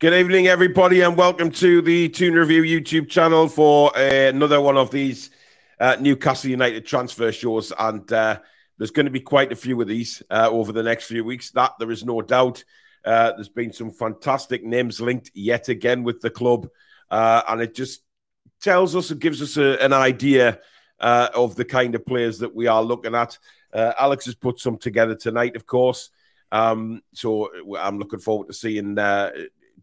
Good evening, everybody, and welcome to the Toon Review YouTube channel for uh, another one of these uh, Newcastle United transfer shows. And uh, there's going to be quite a few of these uh, over the next few weeks. That there is no doubt. Uh, there's been some fantastic names linked yet again with the club, uh, and it just tells us, it gives us a, an idea of the kind of players that we are looking at. Alex has put some together tonight, of course. Um, so I'm looking forward to seeing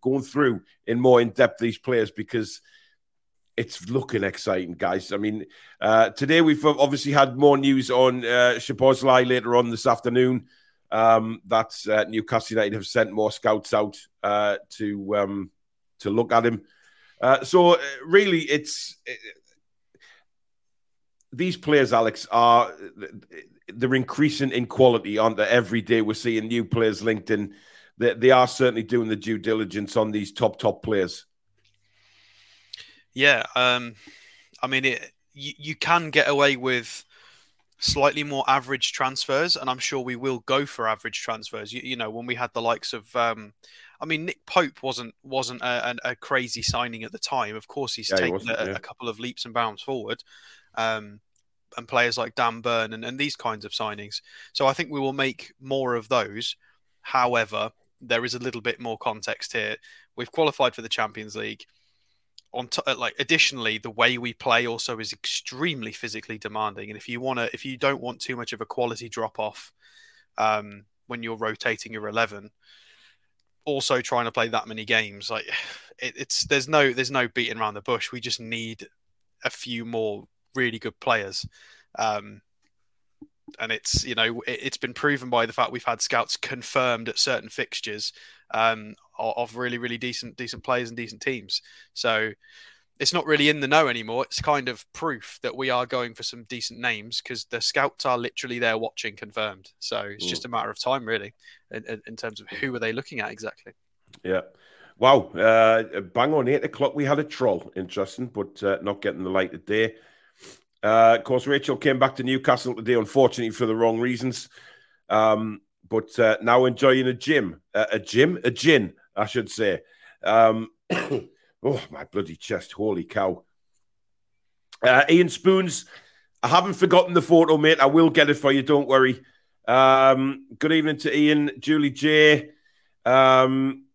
going through in more in depth these players because it's looking exciting, guys. I mean, uh, today we've obviously had more news on uh, later on this afternoon. Um, that uh, Newcastle United have sent more scouts out uh, to um, to look at him. Uh, so uh, really, it's it, these players, Alex, are they're increasing in quality. On the every day we're seeing new players linked in they, they are certainly doing the due diligence on these top top players. Yeah, um, I mean, it, you, you can get away with slightly more average transfers, and I'm sure we will go for average transfers. You, you know, when we had the likes of, um, I mean, Nick Pope wasn't wasn't a, a, crazy signing at the time. Of course, he's yeah, taken he a, yeah. a, couple of leaps and bounds forward, um, and players like Dan Burn and, and these kinds of signings. So I think we will make more of those. However, there is a little bit more context here. We've qualified for the Champions League. On t- uh, like additionally, the way we play also is extremely physically demanding. And if you want to, if you don't want too much of a quality drop off um, when you're rotating your eleven, also trying to play that many games, like it, it's there's no there's no beating around the bush. We just need a few more really good players. Um, and it's you know it, has been proven by the fact we've had scouts confirmed at certain fixtures um, of really really decent decent players and decent teams. So it's not really in the know anymore. It's kind of proof that we are going for some decent names because the scouts are literally there watching confirmed. So it's just a matter of time, really, in, in, terms of who are they looking at exactly. Yeah. Wow. Uh, bang on eight o'clock, we had a troll. Interesting, but uh, not getting the light of day. Uh, of course, Rachel came back to Newcastle today, unfortunately for the wrong reasons. Um, but uh, now enjoying a gym, uh, a gym, a gin, I should say. Um, oh, my bloody chest! Holy cow! Uh, Ian Spoons, I haven't forgotten the photo, mate. I will get it for you. Don't worry. Um, good evening to Ian, Julie J. Um,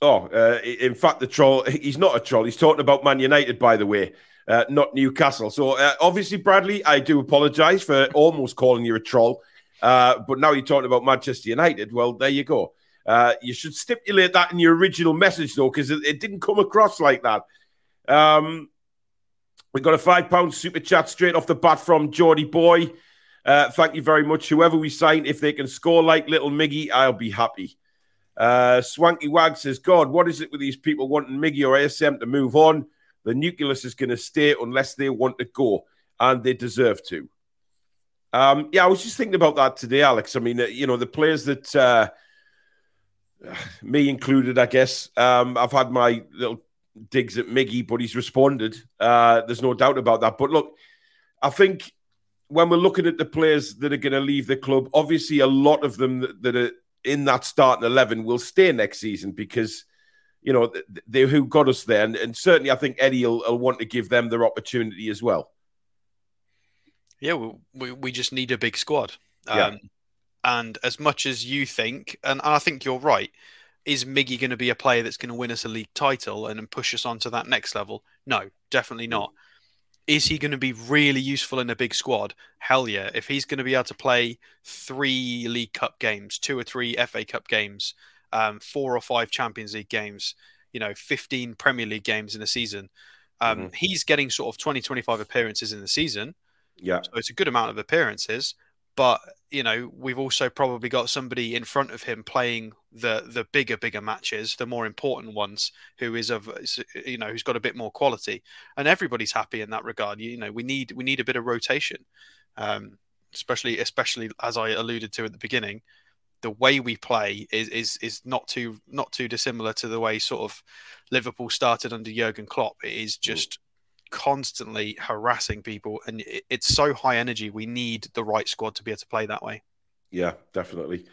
oh, uh, in fact, the troll, he's not a troll. He's talking about Man United, by the way uh, not Newcastle. So uh, obviously, Bradley, I do apologise for almost calling you a troll. Uh, but now you're talking about Manchester United. Well, there you go. Uh, you should stipulate that in your original message, though, because it, it, didn't come across like that. Um, we got a five pound super chat straight off the bat from Geordie Boy. Uh, thank you very much. Whoever we sign, if they can score like little Miggy, I'll be happy. Uh, Swanky Wag says, God, what is it with these people wanting Miggy or ASM to move on? The nucleus is going to stay unless they want to go, and they deserve to. Um, yeah, I was just thinking about that today, Alex. I mean, uh, you know, the players that uh, me included, I guess. Um, I've had my little digs at Miggy, but he's responded. Uh, there's no doubt about that. But look, I think when we're looking at the players that are going to leave the club, obviously a lot of them that, that are in that starting 11 will stay next season because you know, they who got us there. And, and certainly I think Eddie will, will, want to give them their opportunity as well. Yeah, we, we just need a big squad. Yeah. Um, and as much as you think, and, and I think you're right, is Miggy going to be a player that's going to win us a league title and, and push us on to that next level? No, definitely mm. not. Is he going to be really useful in a big squad? Hell yeah. If he's going to be able to play three League Cup games, two or three FA Cup games, um, four or five Champions League games, you know, 15 Premier League games in a season. Um, mm-hmm. He's getting sort of 20, 25 appearances in the season. Yeah. So it's a good amount of appearances. But, you know, we've also probably got somebody in front of him playing the the bigger, bigger matches, the more important ones, who is of you know, who's got a bit more quality. And everybody's happy in that regard. You know, we need we need a bit of rotation. Um, especially especially as I alluded to at the beginning, the way we play is is is not too not too dissimilar to the way sort of Liverpool started under Jurgen Klopp. It is mm. just constantly harassing people, and it's so high energy. We need the right squad to be able to play that way. Yeah, definitely.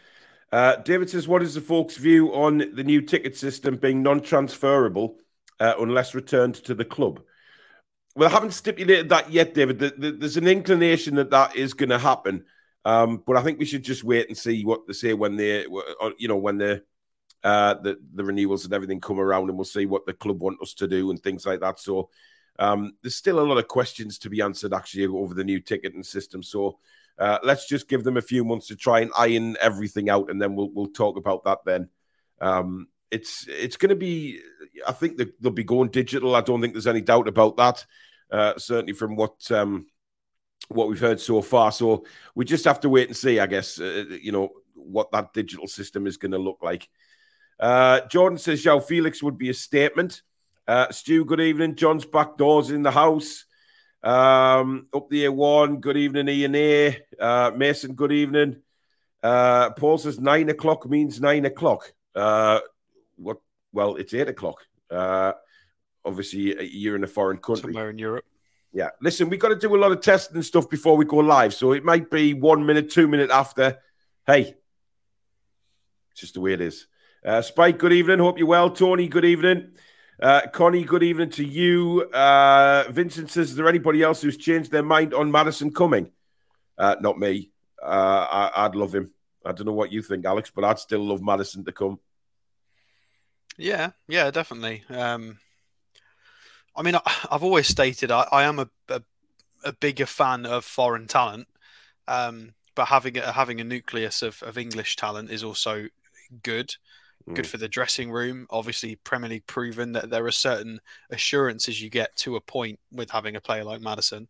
Uh, David says, "What is the folks' view on the new ticket system being non-transferable uh, unless returned to the club?" Well, I haven't stipulated that yet, David. There's an inclination that that is going to happen, um, but I think we should just wait and see what they say when they, uh, you know, when the uh, the the renewals and everything come around, and we'll see what the club want us to do and things like that. So um, there's still a lot of questions to be answered actually over the new ticketing system. So uh, let's just give them a few months to try and iron everything out, and then we'll we'll talk about that then. Um, it's it's going to be. I think they'll be going digital. I don't think there's any doubt about that. Uh, certainly from what um, what we've heard so far. So we just have to wait and see. I guess uh, you know what that digital system is going to look like. Uh, Jordan says, "João Felix would be a statement." Uh, Stu, good evening. John's back doors in the house. Um, up the A1, good evening, Ian A. Uh, Mason, good evening. Uh, Paul says nine o'clock means nine o'clock. Uh, what? Well, it's eight o'clock. Uh, obviously, you're in a foreign country. Somewhere in Europe. Yeah. Listen, we've got to do a lot of testing and stuff before we go live. So it might be one minute, two minute after. Hey, it's just the way it is. Uh, Spike, good evening. Hope you're well. Tony, good evening. Uh, Connie, good evening to you. Uh, Vincent says, Is there anybody else who's changed their mind on Madison coming? Uh, not me. Uh, I, would love him. I don't know what you think, Alex, but I'd still love Madison to come. Yeah, yeah, definitely. Um, I mean, I, have always stated I, I am a, a, a, bigger fan of foreign talent, um, but having a, having a nucleus of, of English talent is also good good mm. for the dressing room. Obviously, Premier League proven that there are certain assurances you get to a point with having a player like Madison.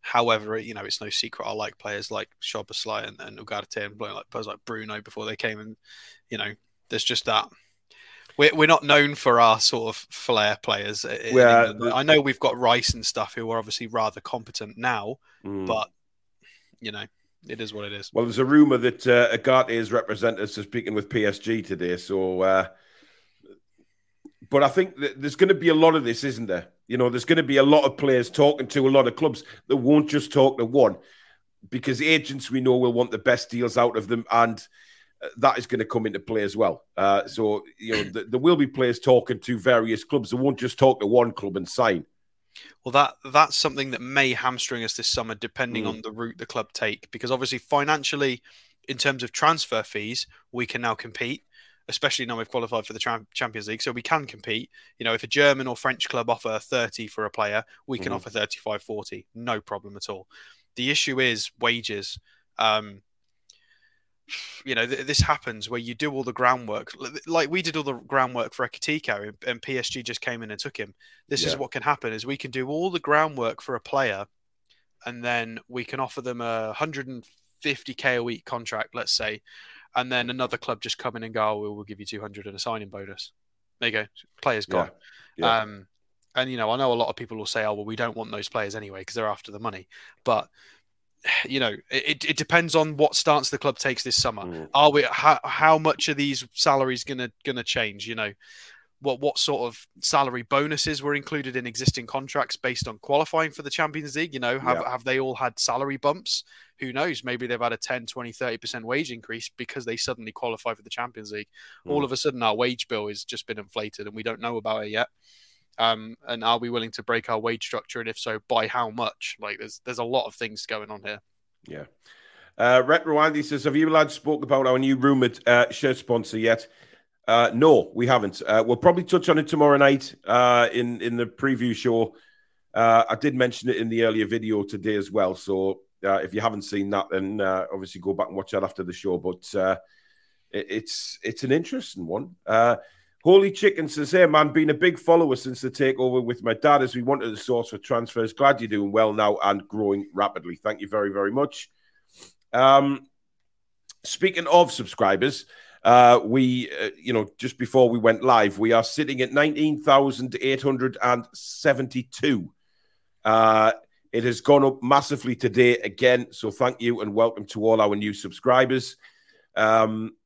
However, you know, it's no secret I like players like Szoboszlai and, and Ugarte and like players like Bruno before they came and, you know, there's just that. We're, we're not known for our sort of flair players. Yeah, I know we've got Rice and stuff who are obviously rather competent now, mm. but, you know, it is what it is. Well, there's a rumor that uh, Ugarte's representatives are speaking with PSG today. So, uh, but I think there's going to be a lot of this, isn't there? You know, there's going to be a lot of players talking to a lot of clubs that won't just talk to one because agents we know will want the best deals out of them and uh, that is going to come into play as well. Uh, so, you know, th- there will be players talking to various clubs. They won't just talk to one club and sign. Well, that that's something that may hamstring us this summer, depending mm. on the route the club take. Because obviously, financially, in terms of transfer fees, we can now compete. Especially now we've qualified for the Champions League, so we can compete. You know, if a German or French club offer 30 for a player, we can mm. offer 35, 40, no problem at all. The issue is wages. Um, you know, th- this happens where you do all the groundwork, like we did all the groundwork for Ekitike, and PSG just came in and took him. This yeah. is what can happen: is we can do all the groundwork for a player, and then we can offer them a 150k a week contract, let's say, and then another club just come in and go, oh, "We'll give you 200 and a signing bonus." There you go, players gone. Yeah. Yeah. Um, and you know, I know a lot of people will say, "Oh, well, we don't want those players anyway because they're after the money," but you know, it, it depends on what stance the club takes this summer. Mm. Are we how, how much are these salaries gonna gonna change? You know, what what sort of salary bonuses were included in existing contracts based on qualifying for the Champions League? You know, have yeah. have they all had salary bumps? Who knows? Maybe they've had a 10, 20, 30% wage increase because they suddenly qualify for the Champions League. Mm. All of a sudden our wage bill has just been inflated and we don't know about it yet. Um, and are we willing to break our wage structure? And if so, by how much? Like, there's there's a lot of things going on here. Yeah. Uh, Retro Andy says, "Have you lads spoke about our new rumored uh, shirt sponsor yet?" Uh, no, we haven't. Uh, we'll probably touch on it tomorrow night uh, in in the preview show. Uh, I did mention it in the earlier video today as well. So uh, if you haven't seen that, then uh, obviously go back and watch that after the show. But uh, it, it's it's an interesting one. Uh, Holy Chicken says, Hey man, been a big follower since the takeover with my dad as we wanted a source for transfers. Glad you're doing well now and growing rapidly. Thank you very, very much. Um, speaking of subscribers, uh, we, uh, you know, just before we went live, we are sitting at 19,872. Uh, it has gone up massively today again. So thank you and welcome to all our new subscribers. Um,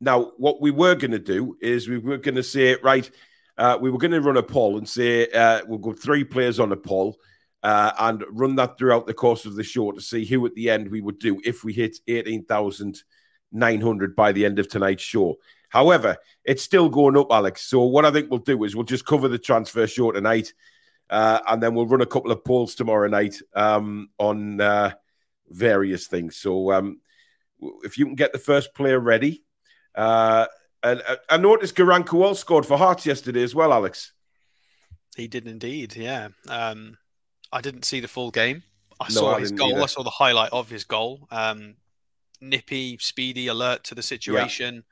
now, what we were going to do is we were going to say, right, uh, we were going to run a poll and say uh, we'll go three players on a poll uh, and run that throughout the course of the show to see who at the end we would do if we hit 18,900 by the end of tonight's show. However, it's still going up, Alex. So what I think we'll do is we'll just cover the transfer show tonight, uh, and then we'll run a couple of polls tomorrow night um, on uh, various things. So um, if you can get the first player ready, uh, and uh, I noticed Garang Kuol scored for Hearts yesterday as well, Alex. He did indeed, yeah. Um, I didn't see the full game. I no, saw I his goal. Either. I saw the highlight of his goal. Um, nippy, speedy, alert to the situation.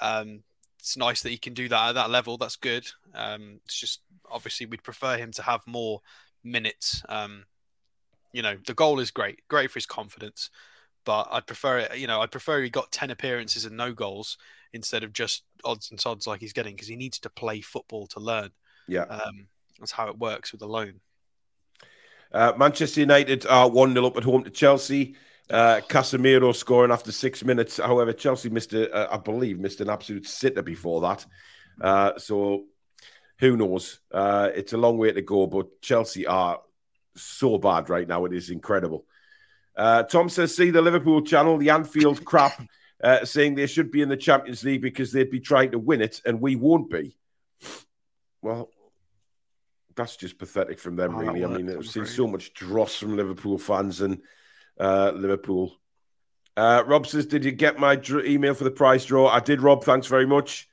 Yeah. Um, it's nice that he can do that at that level. That's good. Um, it's just obviously we'd prefer him to have more minutes. Um, you know, the goal is great, great for his confidence, but I'd prefer it. You know, I'd prefer he got ten appearances and no goals instead of just odds and sods like he's getting because he needs to play football to learn. Yeah, um, that's how it works with the loan. Uh, Manchester United are 1 0 up at home to Chelsea. Uh, Casemiro scoring after six minutes. However, Chelsea missed, a, uh, I believe, missed an absolute sitter before that. Uh, so who knows? Uh, it's a long way to go, but Chelsea are so bad right now. It is incredible. Uh, Tom says, see the Liverpool channel, the Anfield crap, uh, saying they should be in the Champions League because they'd be trying to win it and we won't be. Well, that's just pathetic from them, really. I mean, I've seen so much dross from Liverpool fans and uh, Liverpool. Uh, Rob says, "Did you get my dr- email for the prize draw?" I did, Rob. Thanks very much.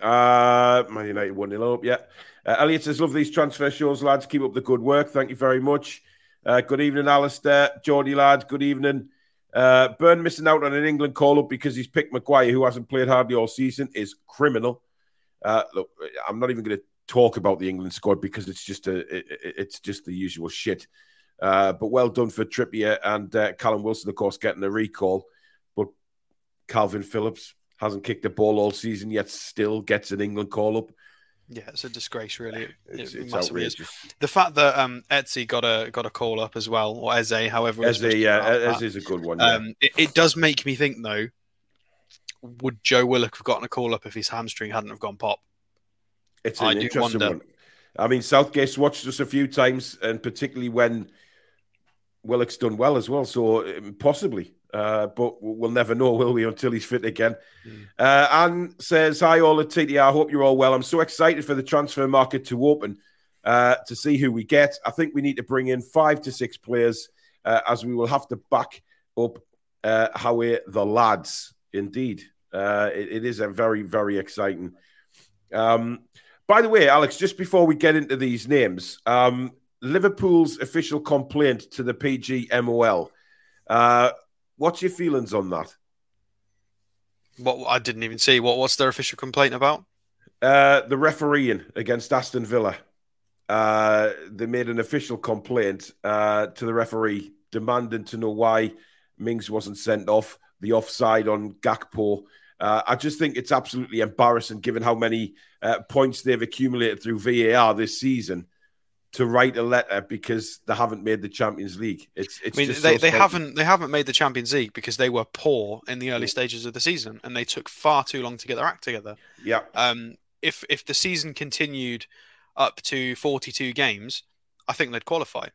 Uh, Man United one 0 up. Yeah. Uh, Elliot says, "Love these transfer shows, lads. Keep up the good work. Thank you very much." Uh, good evening, Alistair, Geordie lads. Good evening. Uh, Burn missing out on an England call up because he's picked Maguire, who hasn't played hardly all season, is criminal. Uh, look, I'm not even going to talk about the England squad because it's just a it, it's just the usual shit. Uh, but well done for Trippier and uh, Callum Wilson, of course, getting a recall. But Calvin Phillips hasn't kicked a ball all season yet, still gets an England call up. Yeah, it's a disgrace, really. It's, it it's outrageous. The fact that um, Etsy got a got a call up as well, or Eze, however. Eze, yeah, Eze is a good one. Yeah. Um, it, it, does make me think, though. Would Joe Willock have gotten a call up if his hamstring hadn't have gone pop? It's an I interesting one. I mean, Southgate's watched us a few times, and particularly when Willock's done well as well. So um, possibly, uh, but we'll never know, will we, until he's fit again. Mm. Uh, Anne says, Hi, all at TTR. I hope you're all well. I'm so excited for the transfer market to open uh, to see who we get. I think we need to bring in five to six players uh, as we will have to back up uh, Howie the lads. Indeed. Uh, it, it is a very, very exciting. Um, by the way, Alex, just before we get into these names, um, Liverpool's official complaint to the PGMOL. What's your feelings on that? What I didn't even see. What what's their official complaint about? Uh, the refereeing against Aston Villa. Uh, they made an official complaint uh, to the referee demanding to know why Mings wasn't sent off, the offside on Gakpo, uh, I just think it's absolutely embarrassing given how many uh, points they've accumulated through VAR this season to write a letter because they haven't made the Champions League. It's, it's I mean, they, so they haven't they haven't made the Champions League because they were poor in the early stages of the season and they took far too long to get their act together. Yeah. Um, if if the season continued up to 42 games, I think they'd qualify.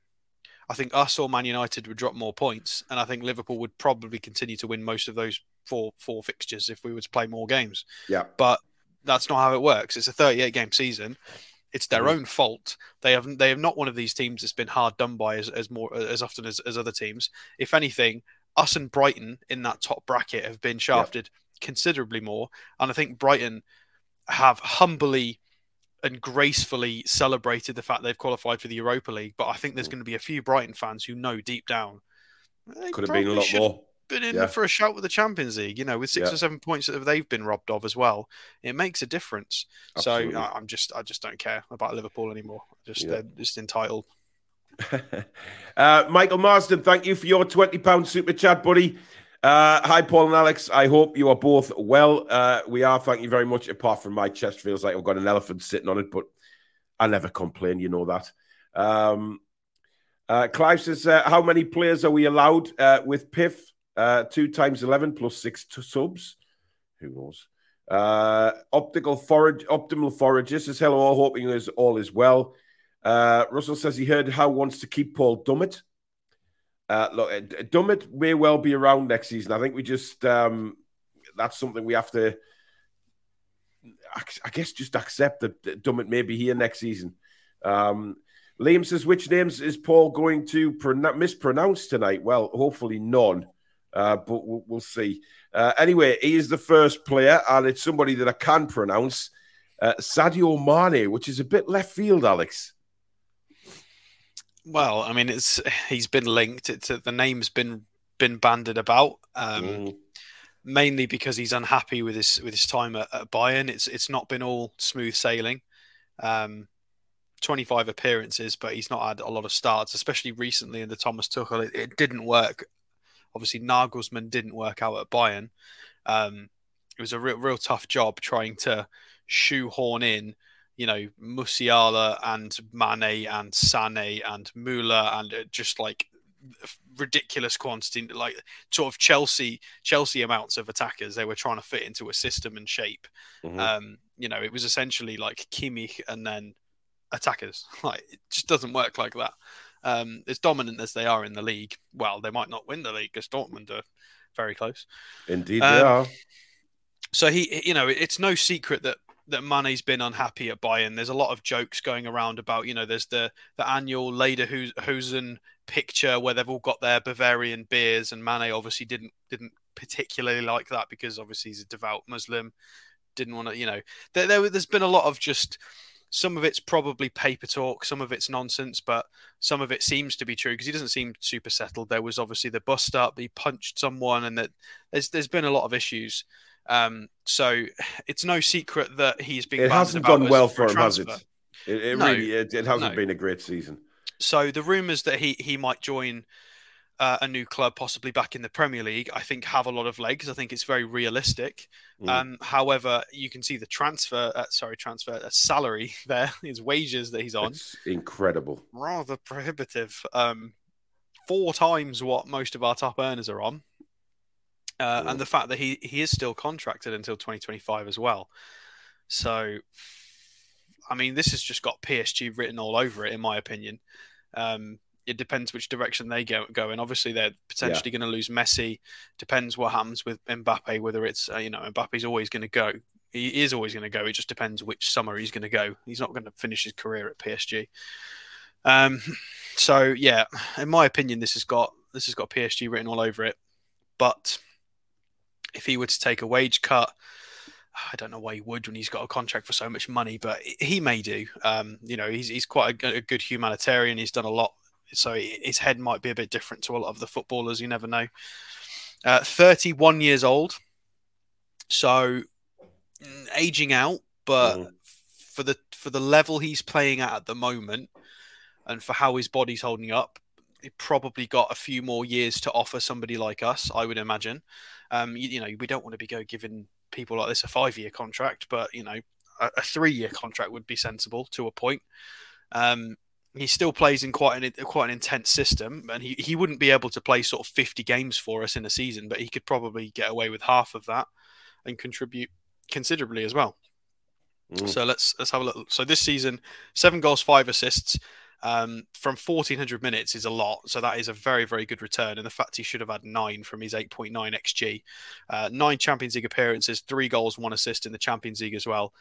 I think us or Man United would drop more points, and I think Liverpool would probably continue to win most of those four four fixtures if we were to play more games. Yeah. But that's not how it works. It's a 38 game season. It's their mm. own fault. They have they have not one of these teams that's been hard done by as, as more as often as, as other teams. If anything, us and Brighton in that top bracket have been shafted considerably more. And I think Brighton have humbly and gracefully celebrated the fact they've qualified for the Europa League. But I think there's mm. going to be a few Brighton fans who know deep down could have been a lot more been in yeah. for a shout with the Champions League. You know, with six yeah. or seven points that they've been robbed of as well, it makes a difference. Absolutely. So I'm just, I just don't care about Liverpool anymore. Just, yeah. they're just entitled. uh, Michael Marsden, thank you for your twenty pound super chat, buddy. Uh, hi, Paul and Alex. I hope you are both well. Uh, we are. Thank you very much. Apart from my chest feels like I've got an elephant sitting on it, but I never complain. You know that. Um, uh, Clive says, uh, "How many players are we allowed uh, with PIF?" Uh, two times 11 plus six subs. Who knows? Uh, optical forage, optimal forager says hello, all hoping is all is well. Uh, Russell says he heard Howe wants to keep Paul Dummett. Uh, look, Dummett may well be around next season. I think we just um, that's something we have to, I guess, just accept that Dummett may be here next season. Um, Liam says, which names is Paul going to mispronounce tonight? Well, hopefully none, uh, but we'll, we'll see. Uh, anyway, he is the first player, and it's somebody that I can pronounce, uh, Sadio Mane, which is a bit left field, Alex. Well, I mean, it's he's been linked. It's the name's been been banded about, um, mm. mainly because he's unhappy with his with his time at, at Bayern. It's it's not been all smooth sailing. Um, 25 appearances, but he's not had a lot of starts, especially recently in the Thomas Tuchel. It, it didn't work. Obviously, Nagelsmann didn't work out at Bayern. Um, it was a real, real tough job trying to shoehorn in you know, Musiala and Mane and Sane and Muller and uh, just like ridiculous quantity, like sort of Chelsea Chelsea amounts of attackers they were trying to fit into a system and shape. Mm-hmm. Um, you know, it was essentially like Kimmich and then attackers. Like it just doesn't work like that. Um, as dominant as they are in the league, well, they might not win the league because Dortmund are very close. Indeed, um, they are. So he, you know, it's no secret that that Mane's been unhappy at Bayern. There's a lot of jokes going around about, you know, there's the the annual Lederhosen picture where they've all got their Bavarian beers, and Mane obviously didn't didn't particularly like that because obviously he's a devout Muslim. Didn't want to, you know, there, there there's been a lot of just some of it's probably paper talk, some of it's nonsense, but some of it seems to be true because he doesn't seem super settled. There was obviously the bust up, he punched someone, and that there's there's been a lot of issues. Um, so it's no secret that he's been. It hasn't gone well for him, has it? It, it no, really it, it hasn't no. been a great season. So the rumours that he he might join uh, a new club, possibly back in the Premier League, I think have a lot of legs. I think it's very realistic. Mm. Um, however, you can see the transfer, uh, sorry, transfer uh, salary there, his wages that he's on. It's incredible. Rather prohibitive. Um, four times what most of our top earners are on. Uh, and the fact that he, he is still contracted until 2025 as well. So, I mean, this has just got PSG written all over it, in my opinion. Um, it depends which direction they go, go in. Obviously, they're potentially yeah. going to lose Messi. Depends what happens with Mbappe, whether it's, uh, you know, Mbappe's always going to go. He is always going to go. It just depends which summer he's going to go. He's not going to finish his career at PSG. Um, so yeah, in my opinion, this has got this has got PSG written all over it. But if he were to take a wage cut, I don't know why he would when he's got a contract for so much money, but he may do. Um, you know, he's, he's quite a, a, good humanitarian. He's done a lot, so his head might be a bit different to a lot of the footballers. You never know. Uh, 31 years old, so mm, aging out, but mm. for the for the level he's playing at at the moment, and for how his body's holding up, he probably got a few more years to offer somebody like us. I would imagine. Um, you, you, know, we don't want to be go giving people like this a five year contract, but you know, a, a three year contract would be sensible to a point. Um, he still plays in quite an quite an intense system, and he, he wouldn't be able to play sort of fifty games for us in a season, but he could probably get away with half of that and contribute considerably as well. Mm. So let's let's have a look. So this season, seven goals, five assists, um, from 1400 minutes is a lot. So that is a very, very good return. And the fact he should have had nine from his 8.9 XG, uh, nine Champions League appearances, three goals, one assist in the Champions League as well.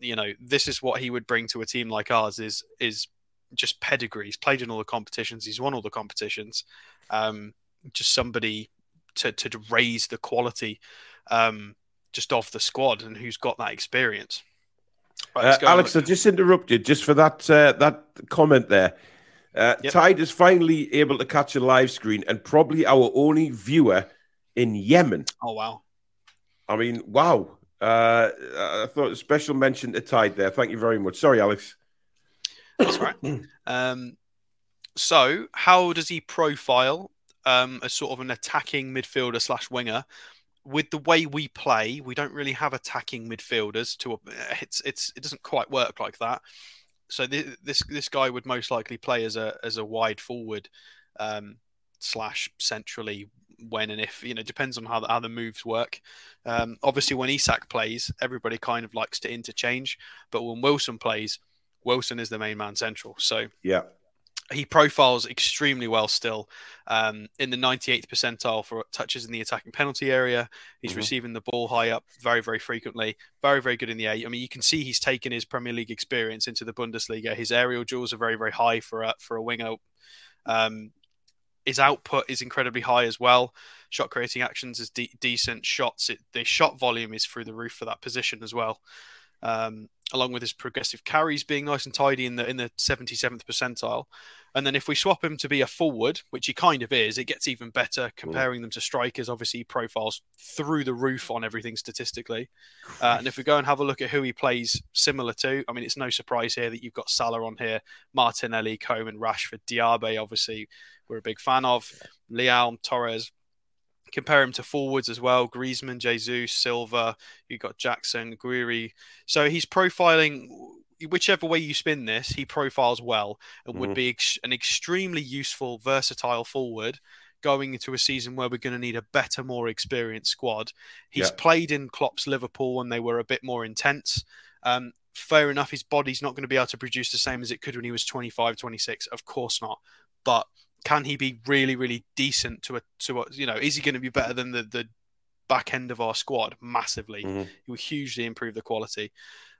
You know, this is what he would bring to a team like ours is is just pedigree. He's played in all the competitions. He's won all the competitions. Um, just somebody to, to raise the quality um, just off the squad and who's got that experience. Right, uh, Alex, I just interrupted just for that uh, that comment there. Uh, yep. Tide is finally able to catch a live screen and probably our only viewer in Yemen. Oh wow! I mean, wow! Uh, I thought a special mention to Tide there. Thank you very much. Sorry, Alex. That's right. um, so, how does he profile um, as sort of an attacking midfielder slash winger? with the way we play, we don't really have attacking midfielders. To a, it's it's it doesn't quite work like that. So this this, this guy would most likely play as a as a wide forward um, slash centrally when and if you know depends on how the, how the moves work. Um, obviously, when Isak plays, everybody kind of likes to interchange, but when Wilson plays, Wilson is the main man central. So yeah. he profiles extremely well still um, in the 98th percentile for touches in the attacking penalty area. He's mm-hmm. receiving the ball high up very, very frequently. Very, very good in the air. I mean, you can see he's taken his Premier League experience into the Bundesliga. His aerial duels are very, very high for a, for a winger. Um, his output is incredibly high as well. Shot creating actions is de- decent. Shots, it, the shot volume is through the roof for that position as well. Um, along with his progressive carries being nice and tidy in the in the 77th percentile. And then if we swap him to be a forward, which he kind of is, it gets even better comparing them to strikers. Obviously, profiles through the roof on everything statistically. Uh, and if we go and have a look at who he plays similar to, I mean, it's no surprise here that you've got Salah on here, Martinelli, Coman, Rashford, Diaby, obviously, we're a big fan of, Leão, Torres. Compare him to forwards as well Griezmann, Jesus, Silva, you've got Jackson, Guiri. So he's profiling whichever way you spin this, he profiles well and mm-hmm. would be ex- an extremely useful, versatile forward going into a season where we're going to need a better, more experienced squad. He's yeah. played in Klopp's Liverpool when they were a bit more intense. Um, fair enough, his body's not going to be able to produce the same as it could when he was 25, 26. Of course not. But can he be really, really decent to a, to a, you know, is he going to be better than the, the back end of our squad massively? Mm-hmm. He will hugely improve the quality.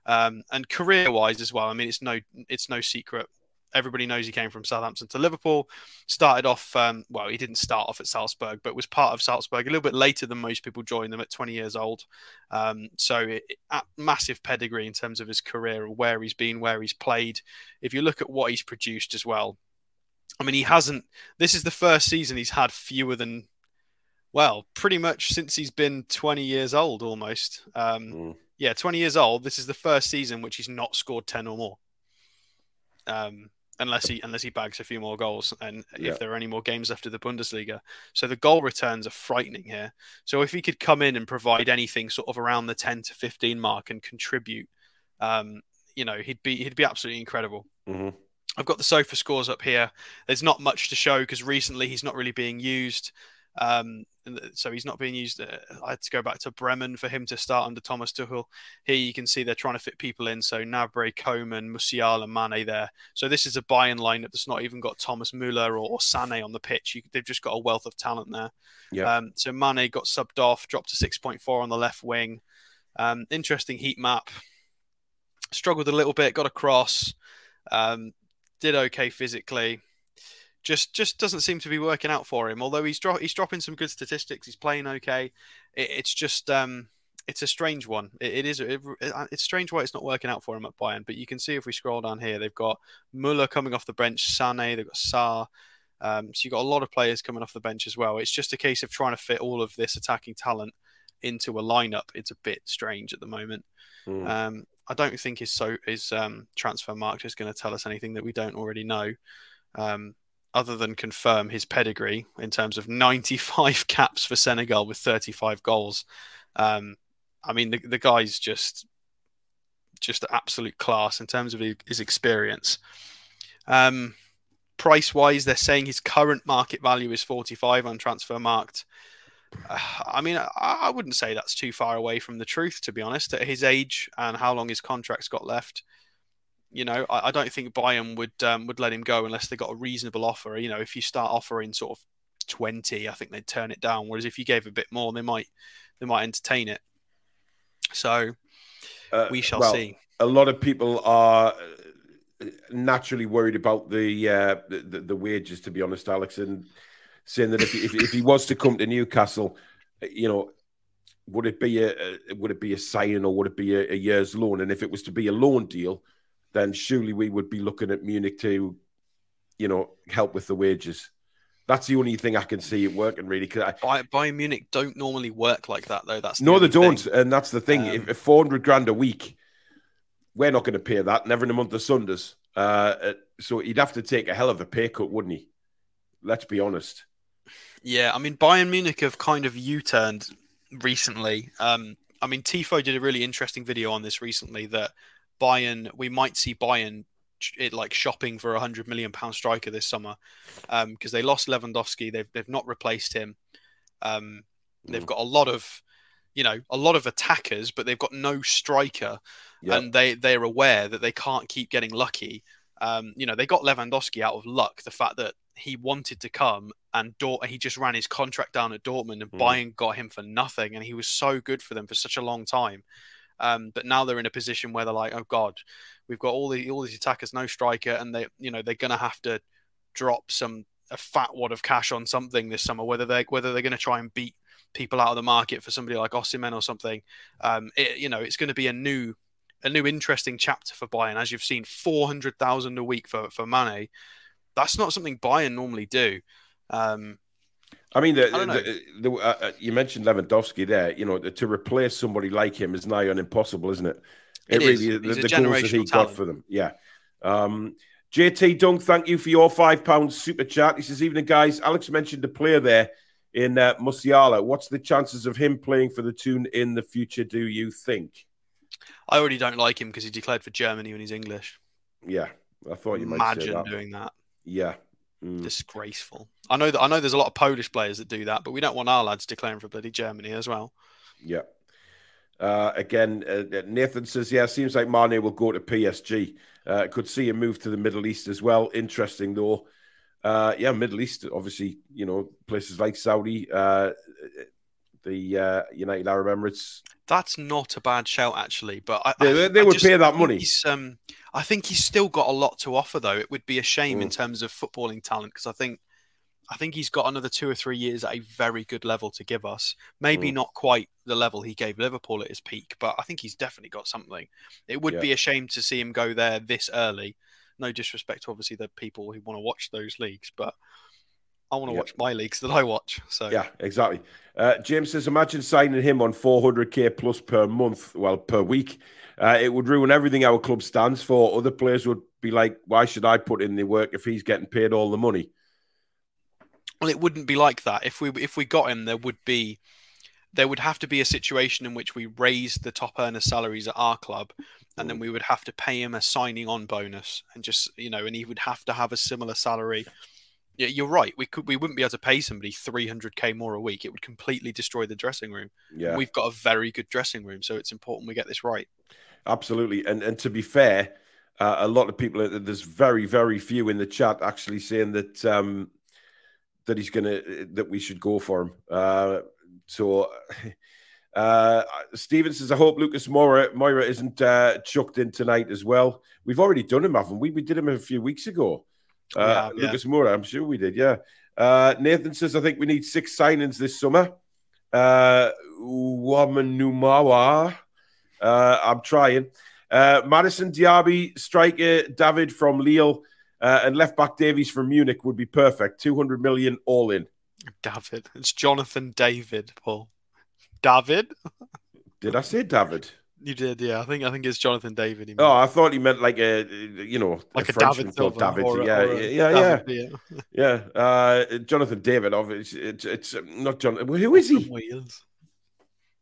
Um, and career-wise as well, I mean, it's no it's no secret. Everybody knows he came from Southampton to Liverpool. Started off, um, well, he didn't start off at Salzburg, but was part of Salzburg a little bit later than most people joined them at 20 years old. Um, so, it, it, massive pedigree in terms of his career, where he's been, where he's played. If you look at what he's produced as well, I mean, he hasn't. This is the first season he's had fewer than, well, pretty much since he's been 20 years old almost. Um, mm yeah, 20 years old. This is the first season which he's not scored 10 or more. Um, unless he unless he bags a few more goals and yeah. if there are any more games after the Bundesliga. So the goal returns are frightening here. So if he could come in and provide anything sort of around the 10 to 15 mark and contribute, um, you know, he'd be he'd be absolutely incredible. Mm-hmm. I've got the sofa scores up here. There's not much to show because recently he's not really being used. Um, so he's not being used. Uh, I had to go back to Bremen for him to start under Thomas Tuchel. Here you can see they're trying to fit people in. So Gnabry, Coman, Musiala, Mane there. So this is a Bayern lineup that's not even got Thomas Muller or, or Sané on the pitch. You, they've just got a wealth of talent there. Yeah. Um, so Mane got subbed off, dropped to 6.4 on the left wing. Um, interesting heat map. Struggled a little bit, got a cross. Um, did okay physically just just doesn't seem to be working out for him. Although he's dro- he's dropping some good statistics, he's playing okay. It, it's just um, it's a strange one. it, it is it, it's strange why it's not working out for him at Bayern. But you can see if we scroll down here, they've got Muller coming off the bench, Sané, they've got Sarr. Um, so you've got a lot of players coming off the bench as well. It's just a case of trying to fit all of this attacking talent into a lineup. It's a bit strange at the moment. Mm. Um, I don't think his so his um, Transfermarkt is going to tell us anything that we don't already know. Um, other than confirm his pedigree in terms of 95 caps for Senegal with 35 goals. Um, I mean, the, the guy's just just absolute class in terms of his experience. Um, price wise, they're saying his current market value is 45 on transfer Transfermarkt. I mean, I, I, wouldn't say that's too far away from the truth, to be honest. At his age and how long his contract's got left, you know, I, I don't think Bayern would um, would let him go unless they got a reasonable offer. You know, if you start offering sort of twenty, I think they'd turn it down. Whereas if you gave a bit more, they might they might entertain it. So uh, we shall well, see. A lot of people are uh, naturally worried about the, uh, the, the wages. To be honest, Alex, and saying that if if, if he was to come to Newcastle, you know, would it be a, a would it be a sign or would it be a, a year's loan? And if it was to be a loan deal then surely we would be looking at Munich to, you know, help with the wages. That's the only thing I can see it working really. Because Bayern Munich don't normally work like that, though. That's the no, they don't, thing. and that's the thing. Um, if, if four hundred grand a week, we're not going to pay that. Never in a month of Sunders. Uh, uh, so he'd have to take a hell of a pay cut, wouldn't he? Let's be honest. Yeah, I mean Bayern Munich have kind of U-turned recently. Um, I mean Tifo did a really interesting video on this recently that Bayern, we might see Bayern it like shopping for a hundred million pound striker this summer because um, they lost Lewandowski. They've they've not replaced him. Um, they've mm. got a lot of you know a lot of attackers, but they've got no striker, yep. and they they're aware that they can't keep getting lucky. Um, you know, they got Lewandowski out of luck. The fact that he wanted to come and Dort- he just ran his contract down at Dortmund and mm. Bayern got him for nothing, and he was so good for them for such a long time. Um, but now they're in a position where they're like, oh god, we've got all the all these attackers, no striker, and they you know they're gonna have to drop some a fat wad of cash on something this summer, whether they whether they're going to try and beat people out of the market for somebody like Osimhen or something. Um, it, you know, it's going to be a new a new interesting chapter for Bayern. As you've seen, four hundred thousand a week for for Mane. That's not something Bayern normally do. Um, I mean, the, I the, the, uh, uh, you mentioned Lewandowski there. You know, to replace somebody like him is nigh on impossible, isn't it? It, it really is. the, goals that he talent. got for them. Yeah. Um, JT Dunk, thank you for your five pounds super chat. He says, "Evening, guys. Alex mentioned a player there in uh, Musiala. What's the chances of him playing for the Toon in the future? Do you think?" I already don't like him because he declared for Germany when he's English. Yeah, I thought you might imagine that. doing that. Yeah, mm. disgraceful. I know that I know there's a lot of Polish players that do that, but we don't want our lads declaring for bloody Germany as well. Yeah. Uh, again, uh, Nathan says, yeah, seems like Mane will go to PSG. Uh, could see a move to the Middle East as well. Interesting though. Uh, yeah, Middle East, obviously, you know, places like Saudi, uh, the uh, United Arab Emirates. That's not a bad shout, actually. But I, they, they I would just, pay that money. Um, I think he's still got a lot to offer, though. It would be a shame mm. in terms of footballing talent because I think I think he's got another two or three years at a very good level to give us. Maybe mm. not quite the level he gave Liverpool at his peak, but I think he's definitely got something. It would yeah. be a shame to see him go there this early. No disrespect to obviously the people who want to watch those leagues, but I want to watch my leagues that I watch. So yeah, exactly. Uh, James says, imagine signing him on 400k plus per month, well per week. Uh, it would ruin everything our club stands for. Other players would be like, why should I put in the work if he's getting paid all the money? Well, it wouldn't be like that. If we if we got him, there would be there would have to be a situation in which we raise the top earner salaries at our club, and then mm. we would have to pay him a signing on bonus, and just you know, and he would have to have a similar salary. Yeah, you're right. We could we wouldn't be able to pay somebody 300k more a week. It would completely destroy the dressing room. Yeah, we've got a very good dressing room, so it's important we get this right. Absolutely, and and to be fair, uh, a lot of people there's very very few in the chat actually saying that. Um, that he's gonna that we should go for him. Uh, so uh, Steven says, I hope Lucas Moura Moira isn't uh, chucked in tonight as well. We've already done him, haven't we? We did him a few weeks ago. Uh, have, Lucas yeah. Moura, I'm sure we did. Yeah. Uh, Nathan says, I think we need six signings this summer. Uh, Wamanumawa. Uh, I'm trying. Uh, Madison Diaby, striker David from Lille. Uh, and left back Davies from Munich would be perfect. 200 million all in. David. It's Jonathan David, Paul. David? Did I say David? You did, yeah. I think I think it's Jonathan David. Oh, I thought he meant like a you know like a, a David called David. Or, yeah, or yeah, yeah, David, yeah, yeah. Uh, Jonathan David. Obviously, it's, it's not John. Who is he?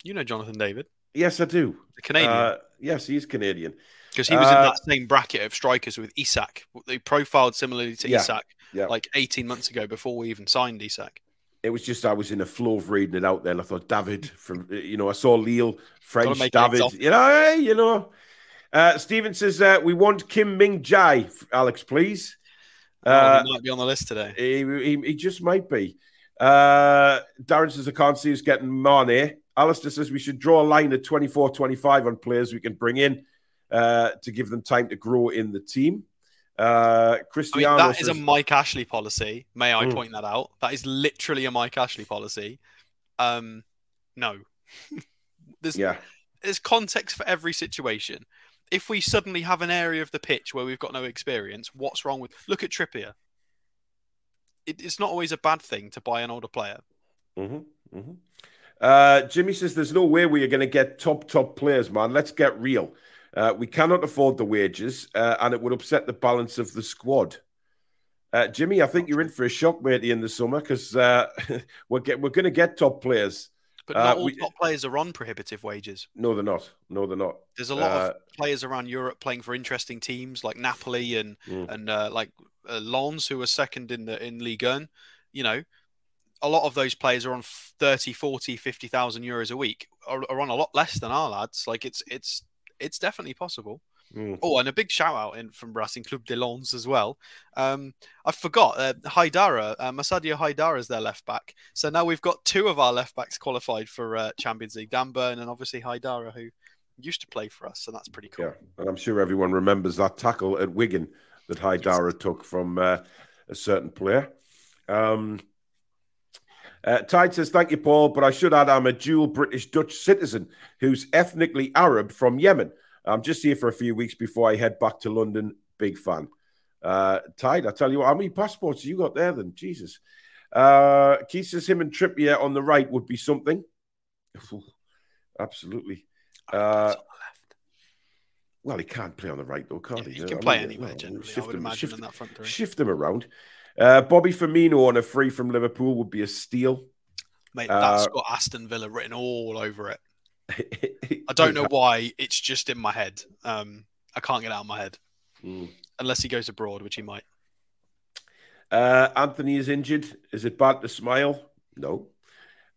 You know Jonathan David. Yes, I do. The Canadian. Uh, yes, he's Canadian because he was uh, in that same bracket of strikers with Isak. They profiled similarly to yeah, Isak yeah. like 18 months ago before we even signed Isak. It was just I was in a flow of reading it out there, and I thought David from you know I saw Lille French David, you know, you know. Uh, Steven says uh, we want Kim Min-jae, Alex, please. Oh, uh, he might be on the list today. He, he, he just might be. Uh, Darren says I can't see us getting Mane. Alistair says we should draw a line at 24 25 on players we can bring in uh, to give them time to grow in the team. Uh, Cristiano. I mean, that is a Mike Ashley policy. May I mm. point that out? That is literally a Mike Ashley policy. Um, no, there's yeah. there's context for every situation. If we suddenly have an area of the pitch where we've got no experience, what's wrong with? Look at Trippier. It, it's not always a bad thing to buy an older player. Mm-hmm, mm-hmm. Uh, Jimmy says there's no way we are going to get top top players, man. Let's get real. Uh, we cannot afford the wages, uh, and it would upset the balance of the squad. Uh, Jimmy, I think you're in for a shock, matey, in the summer because uh, we're get, we're going to get top players. But not uh, all we, top players are on prohibitive wages. No, they're not. No, they're not. There's a lot of uh, players around Europe playing for interesting teams like Napoli and mm. and like Lens, who are second in the in Ligue 1. You know, a lot of those players are on 30, 40, 50,000 euros a week, are, are on a lot less than our lads. Like it's it's it's definitely possible. Mm. Oh, and a big shout out in from Racing Club de Lens as well. Um, I forgot uh, Haidara, uh, Massadio Haidara is their left back. So now we've got two of our left backs qualified for uh, Champions League. Dan Burn and obviously Haidara, who used to play for us. So that's pretty cool. Yeah, and I'm sure everyone remembers that tackle at Wigan that Haidara took from uh, a certain player. Um, uh, Tide says, Thank you, Paul, but I should add I'm a dual British Dutch citizen who's ethnically Arab from Yemen. I'm just here for a few weeks before I head back to London. Big fan. Uh, Tide, I tell you what, how many passports you got there then? Jesus. Uh, Keith says him and Trippier on the right would be something. Absolutely. Uh, well, he can't play on the right though, can't Yeah, he? he can I play mean, anywhere well, generally. I shift would him- imagine shift- in that front three. shift him around. Uh, Bobby Firmino on a free from Liverpool would be a steal. Mate, that's Uh, got Aston Villa written all over it. I don't know why. It's just in my head. Um, I can't get it out of my head Mm. unless he goes abroad, which he might. Uh, Anthony is injured. Is it bad to smile? No.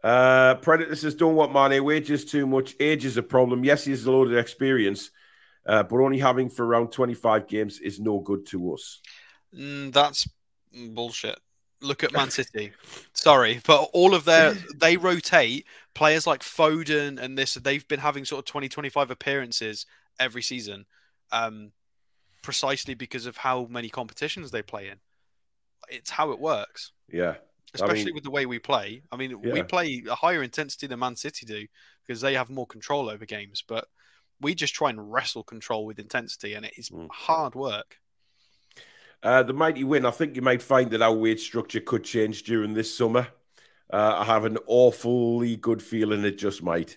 Uh, Predator says, don't want Mane. Wages too much. Age is a problem. Yes, he has a load of experience, uh, but only having for around 25 games is no good to us. Mm, that's bullshit. Look at Man City. Sorry, but all of their they rotate players like Foden and this. They've been having sort of 20, 25 appearances every season, um, precisely because of how many competitions they play in. It's how it works, Yeah. especially mean- with the way we play. I mean, we play a higher intensity than Man City do because they have more control over games, but we just try and wrestle control with intensity, and it is Mm. hard work. Uh, the mighty win. I think you might find that our wage structure could change during this summer. Uh, I have an awfully good feeling it just might.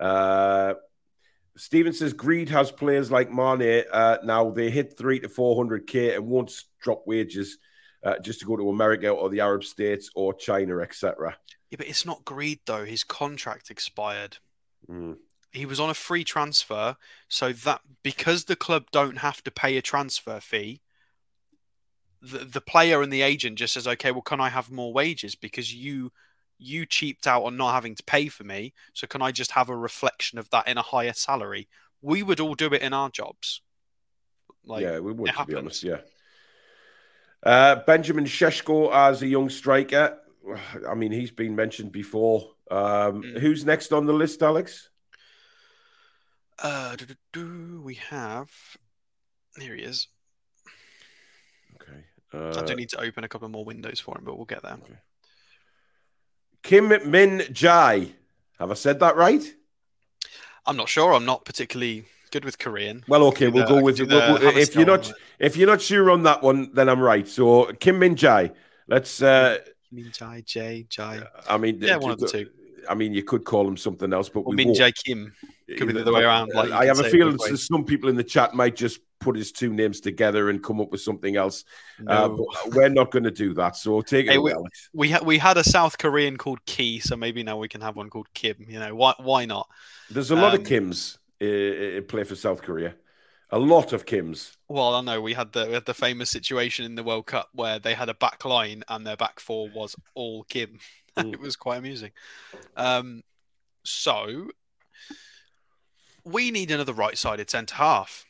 Uh, Steven says greed has players like Mane. Uh, now they hit three to four hundred k and won't drop wages uh, just to go to America or the Arab states or China, etc. Yeah, but it's not greed though. His contract expired. Mm. He was on a free transfer, so that because the club don't have to pay a transfer fee, the the player and the agent just says, "Okay, well, can I have more wages because you you cheaped out on not having to pay for me? So can I just have a reflection of that in a higher salary?" We would all do it in our jobs. Like, yeah, we would, to be honest. Yeah. Uh, Benjamin Šeško as a young striker. I mean, he's been mentioned before. Um, Mm. Who's next on the list, Alex? uh, we have. Here he is. Okay. I Uh, do need to open a couple more windows for him, but we'll get there. Kim Min Jai. Have I said that right? I'm not sure. I'm not particularly good with Korean. Well, okay, we'll go with it. We'll- we'll- if you're not if you're not sure on that one, then I'm right. So Kim Min-jae. Let's. Uh, Min Jai, Jay, Jai. I mean, Yeah, one of the two. I mean, you could call him something else, but Or we Min won't. Jae Kim. Could be the other way around, like I have a feeling some people in the chat might just put his two names together and come up with something else. Uh, but we're not going to do that. So take it Hey, away, we- Alex. we ha- we had a South Korean called Ki, so maybe now we can have one called Kim. You know why? Why not? There's a lot of um, Kims uh, uh, play for South Korea. A lot of Kims. Well, I know we had the we had the famous situation in the World Cup where they had a back line and their back four was all Kim. Mm. it was quite amusing. Um, so we need another right-sided centre half.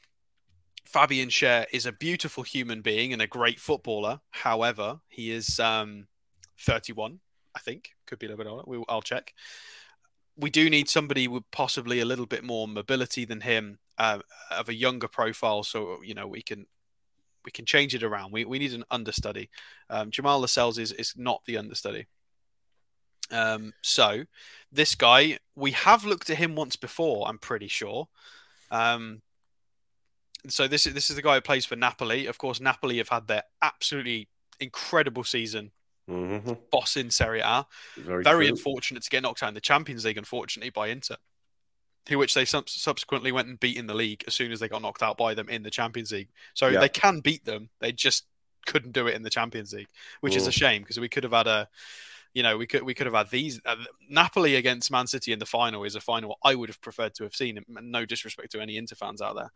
Fabian Schär is a beautiful human being and a great footballer. However, he is um, 31, I think. Could be a little bit older. We'll, I'll check. We do need somebody with possibly a little bit more mobility than him, uh, of a younger profile, so you know we can we can change it around. We, we need an understudy. Um, Jamal Lascelles is is not the understudy. Um, so this guy, we have looked at him once before. I'm pretty sure. Um, so this is this is the guy who plays for Napoli. Of course, Napoli have had their absolutely incredible season, hmm boss in Serie A. Very, Very unfortunate to get knocked out in the Champions League, unfortunately, by Inter, who which they sub- subsequently went and beat in the league as soon as they got knocked out by them in the Champions League. So Yeah. they can beat them. They just couldn't do it in the Champions League, which is a shame because we could have had a, you know, we could we could have had these uh, Napoli against Man City in the final is a final I would have preferred to have seen. No disrespect to any Inter fans out there,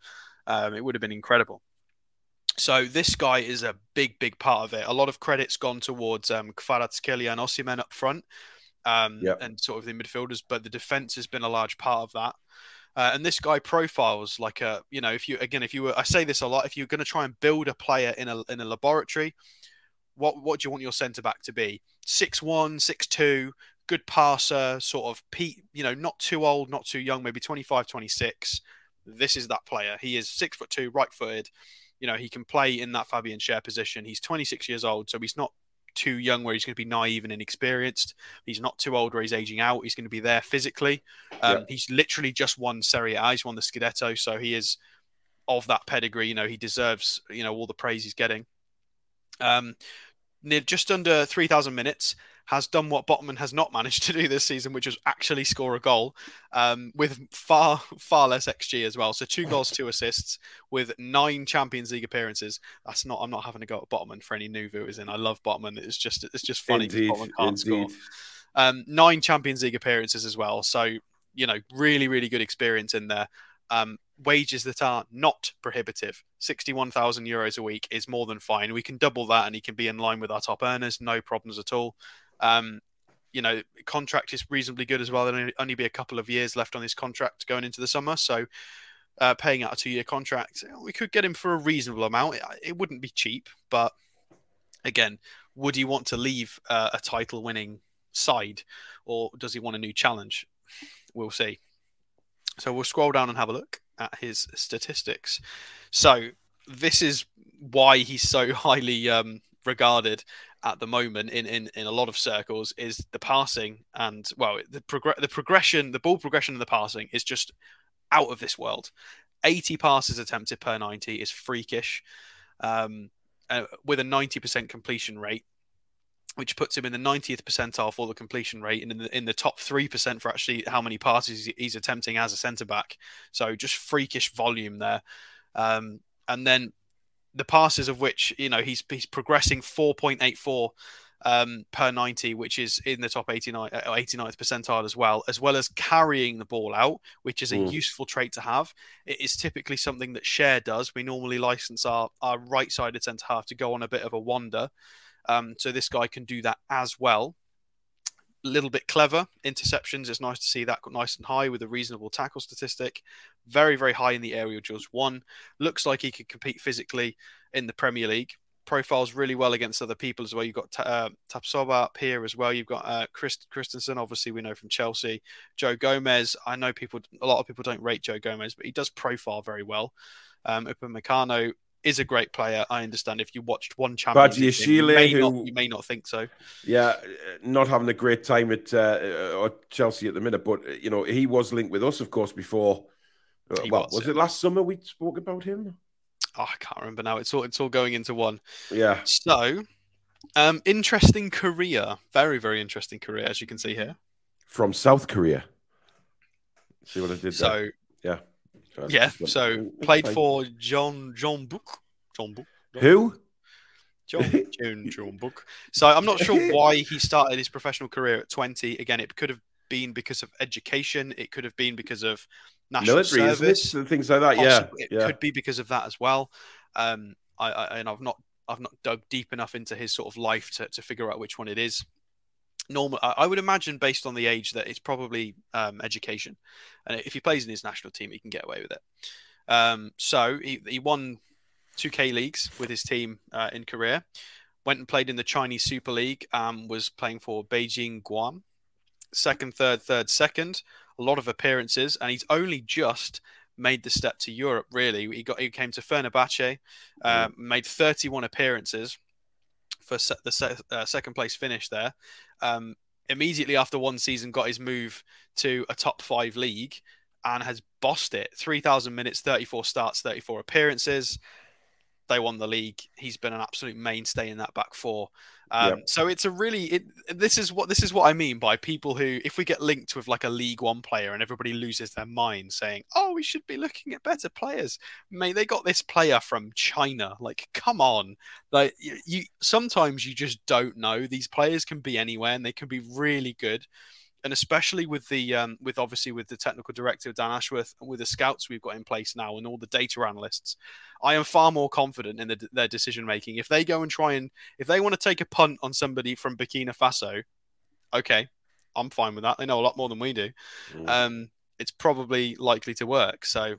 um, it would have been incredible. So this guy is a big, big part of it. A lot of credits gone towards um, Kvaratskhelia and Osimhen up front, um, Yep. and sort of the midfielders, but the defense has been a large part of that. Uh, and this guy profiles like a, you know, if you again, if you were, I say this a lot, if you're going to try and build a player in a in a laboratory, what what do you want your centre back to be? Six one, six two, good passer, sort of Pete, you know, not too old, not too young, maybe 25, 26. This is that player. He is six foot two, right footed. You know, he can play in that Fabian Schär position. He's 26 years old, so he's not too young where he's going to be naive and inexperienced. He's not too old where he's aging out. He's going to be there physically. Um, yeah. He's literally just won Serie A. He's won the Scudetto, so he is of that pedigree. You know, he deserves you know all the praise he's getting. Um, just under 3,000 minutes, has done what Botman has not managed to do this season, which is actually score a goal um, with far, far less XG as well. So two goals, two assists with nine Champions League appearances. That's not, I'm not having to go at Botman for any new viewers in. I love Botman. It's just, it's just funny indeed, Botman can't indeed. score. Um, nine Champions League appearances as well. So, you know, really, really good experience in there. Um, wages that are not prohibitive. 61,000 euros a week is more than fine. We can double that and he can be in line with our top earners, no problems at all. Um, you know, contract is reasonably good as well. There'll only be a couple of years left on his contract going into the summer. So, uh, paying out a two year contract, we could get him for a reasonable amount. It, it wouldn't be cheap, but again, would he want to leave uh, a title winning side or does he want a new challenge? We'll see. So, we'll scroll down and have a look at his statistics. So, this is why he's so highly um, regarded at the moment in, in, in a lot of circles is the passing and well the prog- the progression the ball progression and the passing is just out of this world 80 passes attempted per 90 is freakish um, uh, with a 90% completion rate which puts him in the 90th percentile for the completion rate and in the, in the top 3% for actually how many passes he's attempting as a centre back so just freakish volume there um, and then the passes of which you know he's he's progressing 4.84 um, per 90, which is in the top 89, 89th uh, percentile as well, as well as carrying the ball out, which is a mm. useful trait to have. It is typically something that Schär does. We normally license our, our right sided centre half to go on a bit of a wander. Um, so this guy can do that as well A little bit clever. Interceptions, it's nice to see that got nice and high with a reasonable tackle statistic. Very, very high in the aerial duels. One looks like he could compete physically in the Premier League. Profiles really well against other people as well. You've got uh, Tapsoba up here as well. You've got uh, Chris, Christensen, obviously we know from Chelsea. Joe Gomez. I know people, a lot of people don't rate Joe Gomez, but he does profile very well. Um, Upamecano is a great player. I understand if you watched one Champions League, you, may who, not, you may not think so. Yeah, not having a great time at, uh, Chelsea at the minute, but you know he was linked with us, of course, before. Uh, well, was, was it last summer we spoke about him? Oh, I can't remember now. It's all it's all going into one. Yeah. So, um, interesting career, very very interesting career, as you can see here. From South Korea. See what I did. So there? yeah. Yeah, so played for John Jeonbuk. John Book. Who? John John Jeonbuk. So I'm not sure why he started his professional career at 20. Again, it could have been because of education. It could have been because of national military service, and things like that. Yeah, it yeah. could be because of that as well. Um, I, I and I've not I've not dug deep enough into his sort of life to, to figure out which one it is normal. I would imagine, based on the age, that it's probably um, education, and if he plays in his national team, he can get away with it. Um, so he, he won two K leagues with his team uh, in Korea. Went and played in the Chinese Super League. Um, was playing for Beijing Guoan. Second, third, third, second. A lot of appearances, and he's only just made the step to Europe. Really, he got he came to Fenerbahce, uh, mm. made 31 appearances for se- the se- uh, second place finish there. Um, immediately after one season, got his move to a top five league and has bossed it. 3,000 minutes, 34 starts, 34 appearances they won the league. He's been an absolute mainstay in that back four. Um, yep. So it's a really it, this is what this is what I mean by people who, if we get linked with like a League One player and everybody loses their mind saying, "Oh, we should be looking at better players." Mate, they got this player from China. Like, come on! Like you, you sometimes you just don't know. These players can be anywhere and they can be really good and especially with the um, with obviously with the technical director Dan Ashworth and with the scouts we've got in place now and all the data analysts, I am far more confident in the, their decision making. If they go and try and if they want to take a punt on somebody from Burkina Faso, okay, I'm fine with that. They know a lot more than we do. Mm. Um, it's probably likely to work. So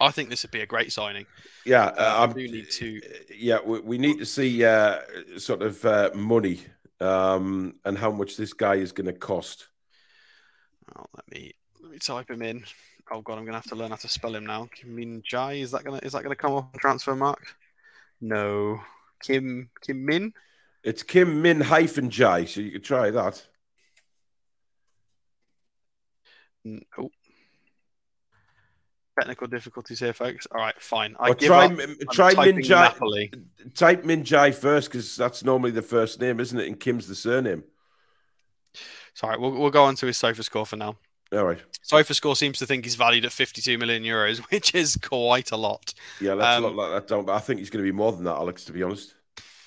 I think this would be a great signing. Yeah, Uh, I do need to. Yeah, we, we need to see uh, sort of uh, money um, and how much this guy is going to cost. Oh, let me let me type him in. Oh god, I'm gonna have to learn how to spell him now. Kim Min-jae. Is that gonna is that gonna come off Transfermarkt? No. Kim Kim Min. It's Kim Min hyphen Jai, so you could try that. Oh. Technical difficulties here, folks. All right, fine. I Or give try up. M- try typing Min Napoli. Type Min Jai first because that's normally the first name, isn't it? And Kim's the surname. Sorry, we'll, we'll go on to his SofaScore for now. All right. SofaScore seems to think he's valued at 52 million euros, which is quite a lot. Yeah, let's Um, not let that down. But I think he's going to be more than that, Alex. To be honest.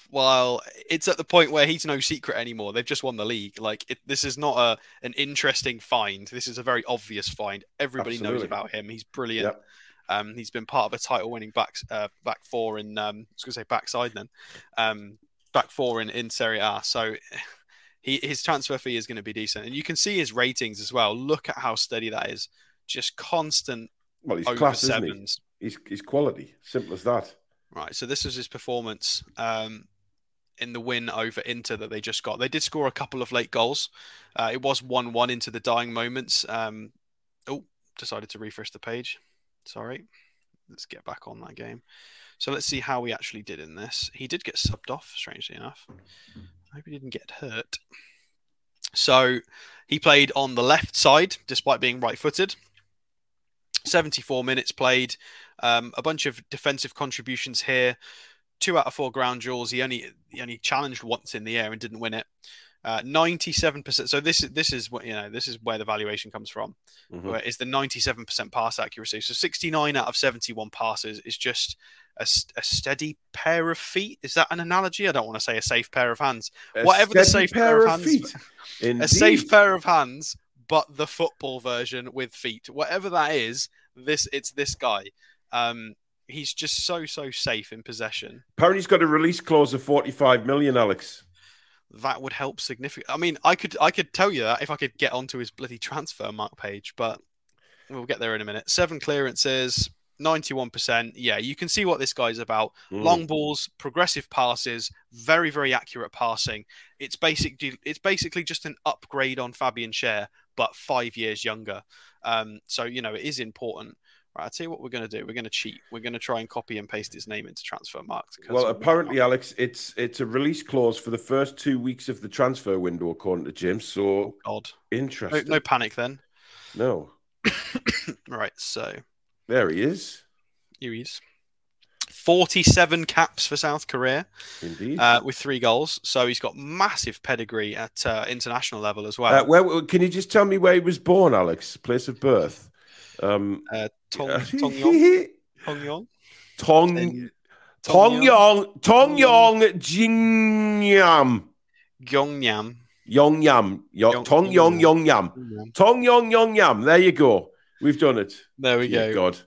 Well, it's at the point where he's no secret anymore. They've just won the league. Like it, this is not a an interesting find. This is a very obvious find. Everybody knows about him. He's brilliant. Yep. Um, he's been part of a title-winning back uh, back four in um, I was going to say backside then, um, back four in in Serie A. So he his transfer fee is going to be decent, and you can see his ratings as well. Look at how steady that is. Just constant Well, he's over class, isn't he? He's he's quality. Simple as that. Right. So this was his performance um, in the win over Inter that they just got. They did score a couple of late goals. Uh, it was one-one into the dying moments. Um, oh, decided to refresh the page. Sorry. Let's get back on that game. So let's see how we actually did in this. He did get subbed off, strangely enough. I hope he didn't get hurt. So he played on the left side, despite being right-footed. 74 minutes played. Um, a bunch of defensive contributions here. Two out of four ground duels. He only he only challenged once in the air and didn't win it. Uh, Ninety-seven percent. So this is this is what you know. This is where the valuation comes from. Mhm. Where is the ninety-seven percent pass accuracy? So sixty-nine out of seventy-one passes is just a steady pair of feet. Is that an analogy? I don't want to say a safe pair of hands. A Whatever the safe pair of hands- feet. A safe pair of hands, but the football version with feet. Whatever that is, this it's this guy. Um, he's just so so safe in possession. Apparently, he's got a release clause of forty-five million. Alex. That would help significantly. I mean, I could I could tell you that if I could get onto his bloody Transfermarkt page, but we'll get there in a minute. Seven clearances, ninety-one percent. Yeah, you can see what this guy's about. Mm. long balls, progressive passes, very very accurate passing. It's basically it's basically just an upgrade on Fabian Schär, but five years younger. Um, so you know it is important. Right, I'll tell you what we're going to do. We're going to cheat. We're going to try and copy and paste his name into transfer marks. Well, apparently, Alex, it's it's a release clause for the first two weeks of the transfer window, according to Jim. So oh God, no, interesting. no panic then. no. Right, so There he is. here he is. Forty-seven caps for South Korea. Indeed. uh, with three goals. So he's got massive pedigree at uh, international level as well. Uh, where, can you just tell me where he was born, Alex? Place of birth. Um, Uh, Tong Tong Yong. Tong Yong. Tong Tong Yong Tong Yong Jingyam Gyeongnam. Yong Yam Yo- Yong- Tong Yong Yong Yam Tong Yong Yong Yam. There you go. We've done it. There we Dear go. God.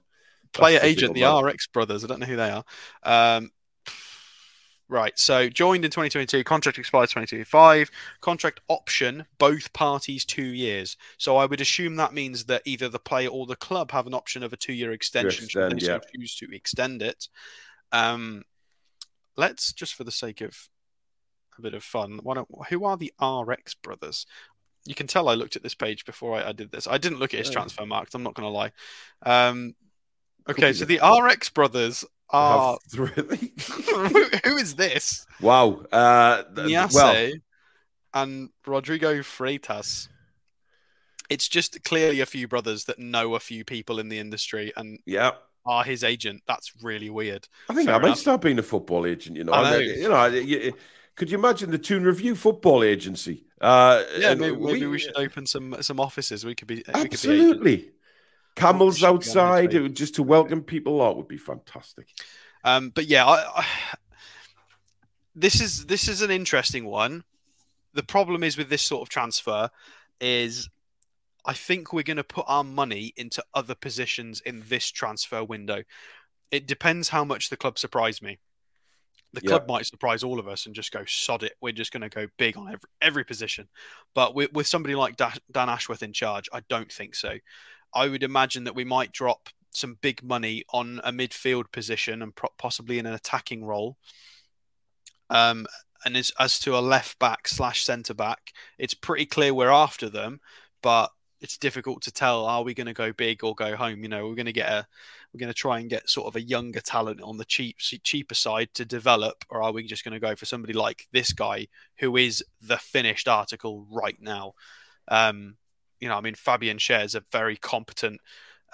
Player That's agent, the man. RX brothers. I don't know who they are. Um, right. So joined in 2022. Contract expires 2025. Contract option, both parties two years. So I would assume that means that either the player or the club have an option of a two-year extension should extend, they so choose to extend it. Um, let's just for the sake of a bit of fun. Why don't, who are the RX brothers? You can tell I looked at this page before I, I did this. I didn't look at his Oh. transfer marks. I'm not going to lie. Um, okay, so the RX brothers are. Have three- who, who is this? wow. Uh, th- Niase well, and Rodrigo Freitas. It's just clearly a few brothers that know a few people in the industry and yeah. are his agent. That's really weird. I think Fair I might enough. start being a football agent. You know, I know. And, uh, you know. you- could you imagine the Toon Review football agency? Uh, Yeah, and maybe, maybe we, we- should open some some offices. We could be we could be. Absolutely. Camels should be on outside it would- just to welcome people out would be fantastic. Um, but yeah, I, I, this is this is an interesting one. The problem is with this sort of transfer is I think we're going to put our money into other positions in this transfer window. It depends how much the club surprise me. The club might surprise all of us and just go sod it. We're just going to go big on every every position. But with, with somebody like Dan Ashworth in charge, I don't think so. I would imagine that we might drop some big money on a midfield position and possibly in an attacking role. Um, and as, as to a left back slash centre back, it's pretty clear we're after them, but it's difficult to tell. Are we going to go big or go home? You know, we're going to get a, we're going to try and get sort of a younger talent on the cheap, cheaper side to develop, or are we just going to go for somebody like this guy who is the finished article right now? Um, you know, I mean, Fabian Schär's a very competent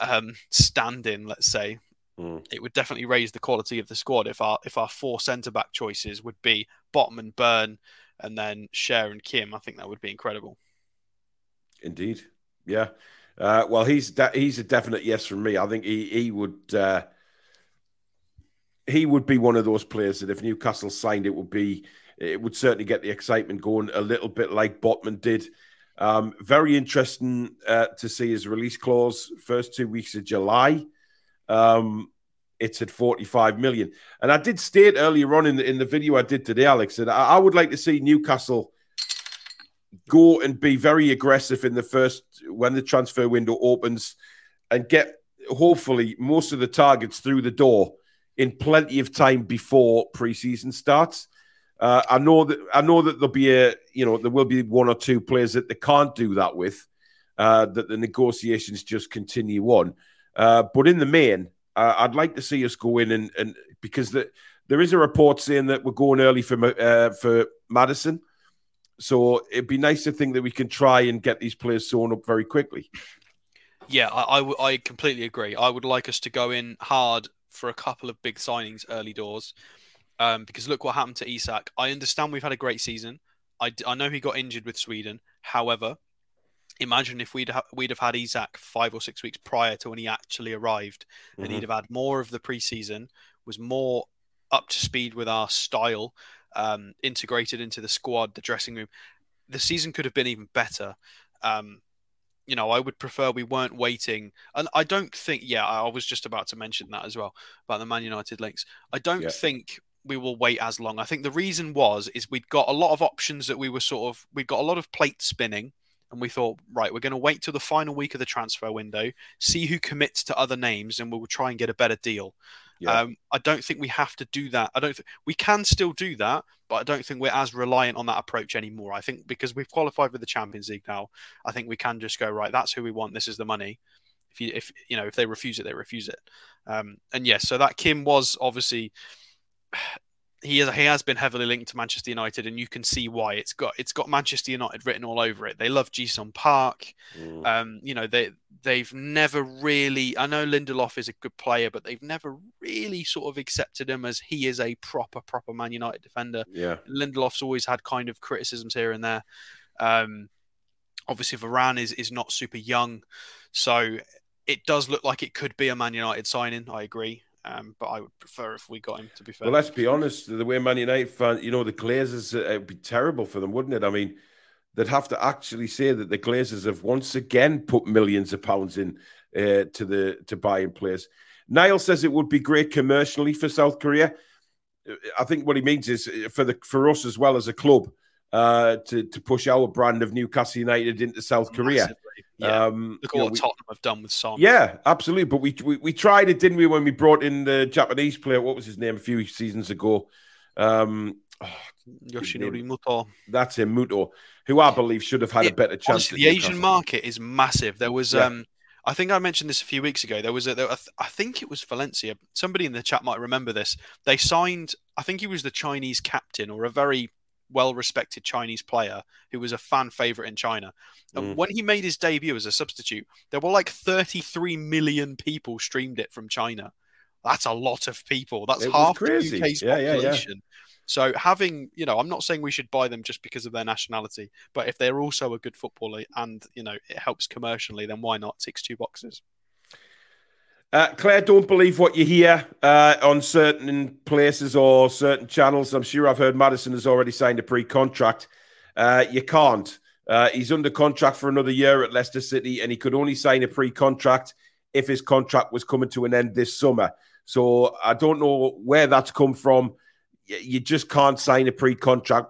um, stand-in, let's say. Mm. It would definitely raise the quality of the squad if our if our four centre back choices would be Botman, Burn, and then Schär and Kim. I think that would be incredible. Indeed, yeah. Uh, well, he's de- he's a definite yes from me. I think he he would uh, he would be one of those players that if Newcastle signed, it would be it would certainly get the excitement going a little bit like Botman did. Um, very interesting uh, to see his release clause. First two weeks of July, um, it's at 45 million. And I did state earlier on in the in the video I did today, Alex, that I, I would like to see Newcastle go and be very aggressive in the first when the transfer window opens and get hopefully most of the targets through the door in plenty of time before preseason starts. Uh, I know that I know that there'll be a you know there will be one or two players that they can't do that with. Uh, that the negotiations just continue on, uh, but in the main, uh, I'd like to see us go in and, and because the, there is a report saying that we're going early for uh, for Maddison, so it'd be nice to think that we can try and get these players sewn up very quickly. Yeah, I, I completely agree. I would like us to go in hard for a couple of big signings early doors. Um, because look what happened to Isak. I understand we've had a great season. I, I know he got injured with Sweden. However, imagine if we'd ha- we'd have had Isak five or six weeks prior to when he actually arrived, mm-hmm. and he'd have had more of the preseason, was more up to speed with our style, um, integrated into the squad, the dressing room. The season could have been even better. Um, you know, I would prefer we weren't waiting. And I don't think, yeah, I was just about to mention that as well about the Man United links. I don't yeah. think we will wait as long. I think the reason was is we'd got a lot of options that we were sort of we got a lot of plate spinning, and we thought, right, we're going to wait till the final week of the transfer window, see who commits to other names, and we'll try and get a better deal. Yeah. Um, I don't think we have to do that. I don't. Th- we can still do that, but I don't think we're as reliant on that approach anymore. I think because we've qualified for the Champions League now, I think we can just go right. That's who we want. This is the money. If you, if you know, if they refuse it, they refuse it. Um, and yes, so that Kim was obviously he is, he has been heavily linked to Manchester United, and you can see why. It's got it's got Manchester United written all over it. They love Ji-sung Park. Mm. Um, you know they they've never really. I know Lindelof is a good player, but they've never really sort of accepted him as he is a proper proper Man United defender. Yeah, Lindelof's always had kind of criticisms here and there. Um, obviously Varane is is not super young, so it does look like it could be a Man United signing. I agree. Um, but I would prefer if we got him. To be fair. Well, let's be honest. The way Man United fan, you know, the Glazers, uh, it'd be terrible for them, wouldn't it? I mean, they'd have to actually say that the Glazers have once again put millions of pounds in uh, to the to buying players. Niall says it would be great commercially for South Korea. I think what he means is uh, for the for us as well as a club uh, to to push our brand of Newcastle United into South Korea. Yeah. Um, Look at what know, Tottenham have done with Son. Yeah, absolutely. But we, we, we tried it, didn't we, when we brought in the Japanese player? What was his name a few seasons ago? Um, oh, Yoshinori Muto. That's him, Muto, who I believe should have had it, a better chance. Honestly, the Asian market is massive. There was, yeah. um, I think I mentioned this a few weeks ago. There was a, there, I think it was Valencia. Somebody in the chat might remember this. They signed, I think he was the Chinese captain or a very well respected Chinese player who was a fan favorite in China. And mm. when he made his debut as a substitute, there were like 33 million people streamed it from China. That's a lot of people. That's it half the UK's yeah, population. Yeah, yeah. So having, you know, I'm not saying we should buy them just because of their nationality, but if they're also a good footballer and, you know, it helps commercially, then why not? Ticks two boxes. Uh, Claire, don't believe what you hear uh, on certain places or certain channels. I'm sure I've heard Maddison has already signed a pre contract. Uh, you can't. Uh, he's under contract for another year at Leicester City, and he could only sign a pre contract if his contract was coming to an end this summer. So I don't know where that's come from. you just can't sign a pre-contract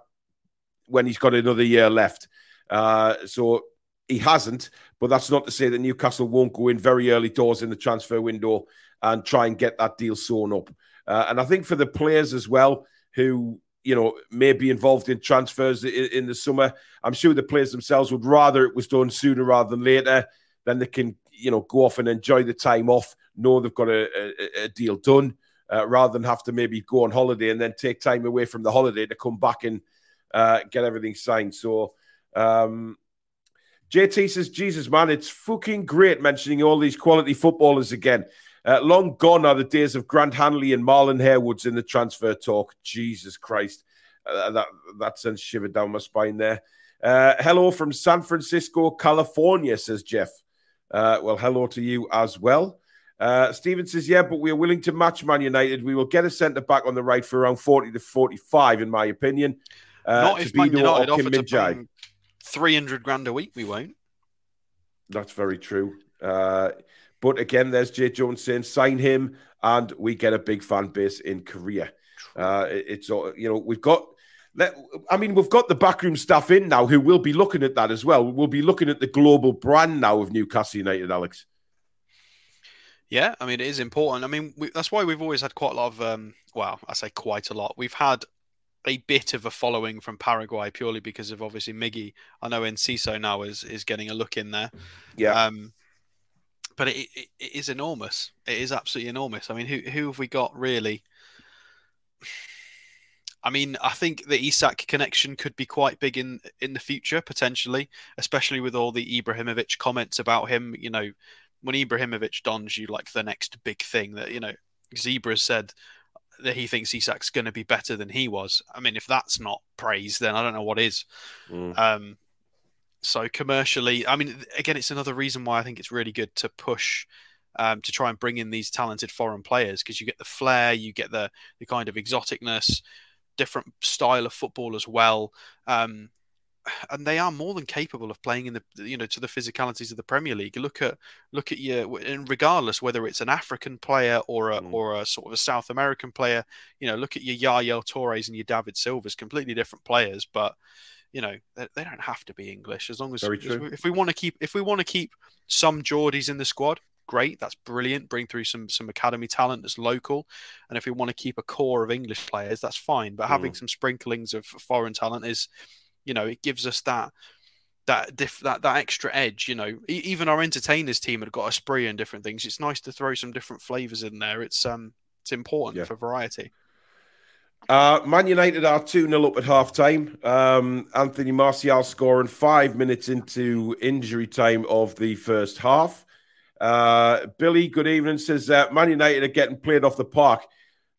when he's got another year left. Uh, so he hasn't, but that's not to say that Newcastle won't go in very early doors in the transfer window and try and get that deal sewn up. Uh, and I think for the players as well who you know may be involved in transfers in, in, the summer, I'm sure the players themselves would rather it was done sooner rather than later. Then they can you know go off and enjoy the time off, know they've got a, a, a deal done, uh, rather than have to maybe go on holiday and then take time away from the holiday to come back and uh, get everything signed. So. Um, JT says, Jesus, man, it's fucking great mentioning all these quality footballers again. Uh, long gone are the days of Grant Hanley and Marlon Harewood's in the transfer talk. Jesus Christ. Uh, that, that sends shiver down my spine there. Uh, hello from San Francisco, California, says Jeff. Uh, well, hello to you as well. Uh, Steven says, yeah, but we are willing to match Man United. We will get a centre back on the right for around 40 to 45, in my opinion. Uh, Not if Man United offer to bring 300 grand a week, we won't. That's very true. Uh, but again, there's Jay Jones saying sign him, and we get a big fan base in Korea. Uh, it's you know we've got. I mean, we've got the backroom staff in now who will be looking at that as well. We'll be looking at the global brand now of Newcastle United, Alex. Yeah, I mean, it is important. I mean, we, that's why we've always had quite a lot of, um, well, I say quite a lot. We've had a bit of a following from Paraguay purely because of obviously Miggy. I know Enciso now is is getting a look in there. Yeah. Um, but it, it, it is enormous. It is absolutely enormous. I mean, who who have we got really? I mean, I think the Isak connection could be quite big in in the future potentially, especially with all the Ibrahimovic comments about him. You know, when Ibrahimovic dons you like the next big thing that you know, Zebra said that he thinks Isak's going to be better than he was. I mean, if that's not praise, then I don't know what is. Mm. Um, so commercially, I mean, again, it's another reason why I think it's really good to push um, to try and bring in these talented foreign players because you get the flair, you get the the kind of exoticness, different style of football as well. Um, and they are more than capable of playing in the you know to the physicalities of the Premier League. Look at look at your and regardless whether it's an African player or a mm. or a sort of a South American player, you know, look at your Yaya Toures and your David Silvas, completely different players, but you know they, they don't have to be English as long as, as if we want to keep if we want to keep some Geordies in the squad, great, that's brilliant. Bring through some some academy talent that's local, and if we want to keep a core of English players, that's fine. But mm. having some sprinklings of foreign talent is, you know, it gives us that that diff, that that extra edge. You know, e- even our entertainers team had got a spree and different things. It's nice to throw some different flavors in there. It's um it's important yeah. for variety. Uh, Man United are 2 0 up at half time. Um, Anthony Martial scoring five minutes into injury time of the first half. Uh, Billy, good evening, says uh, Man United are getting played off the park.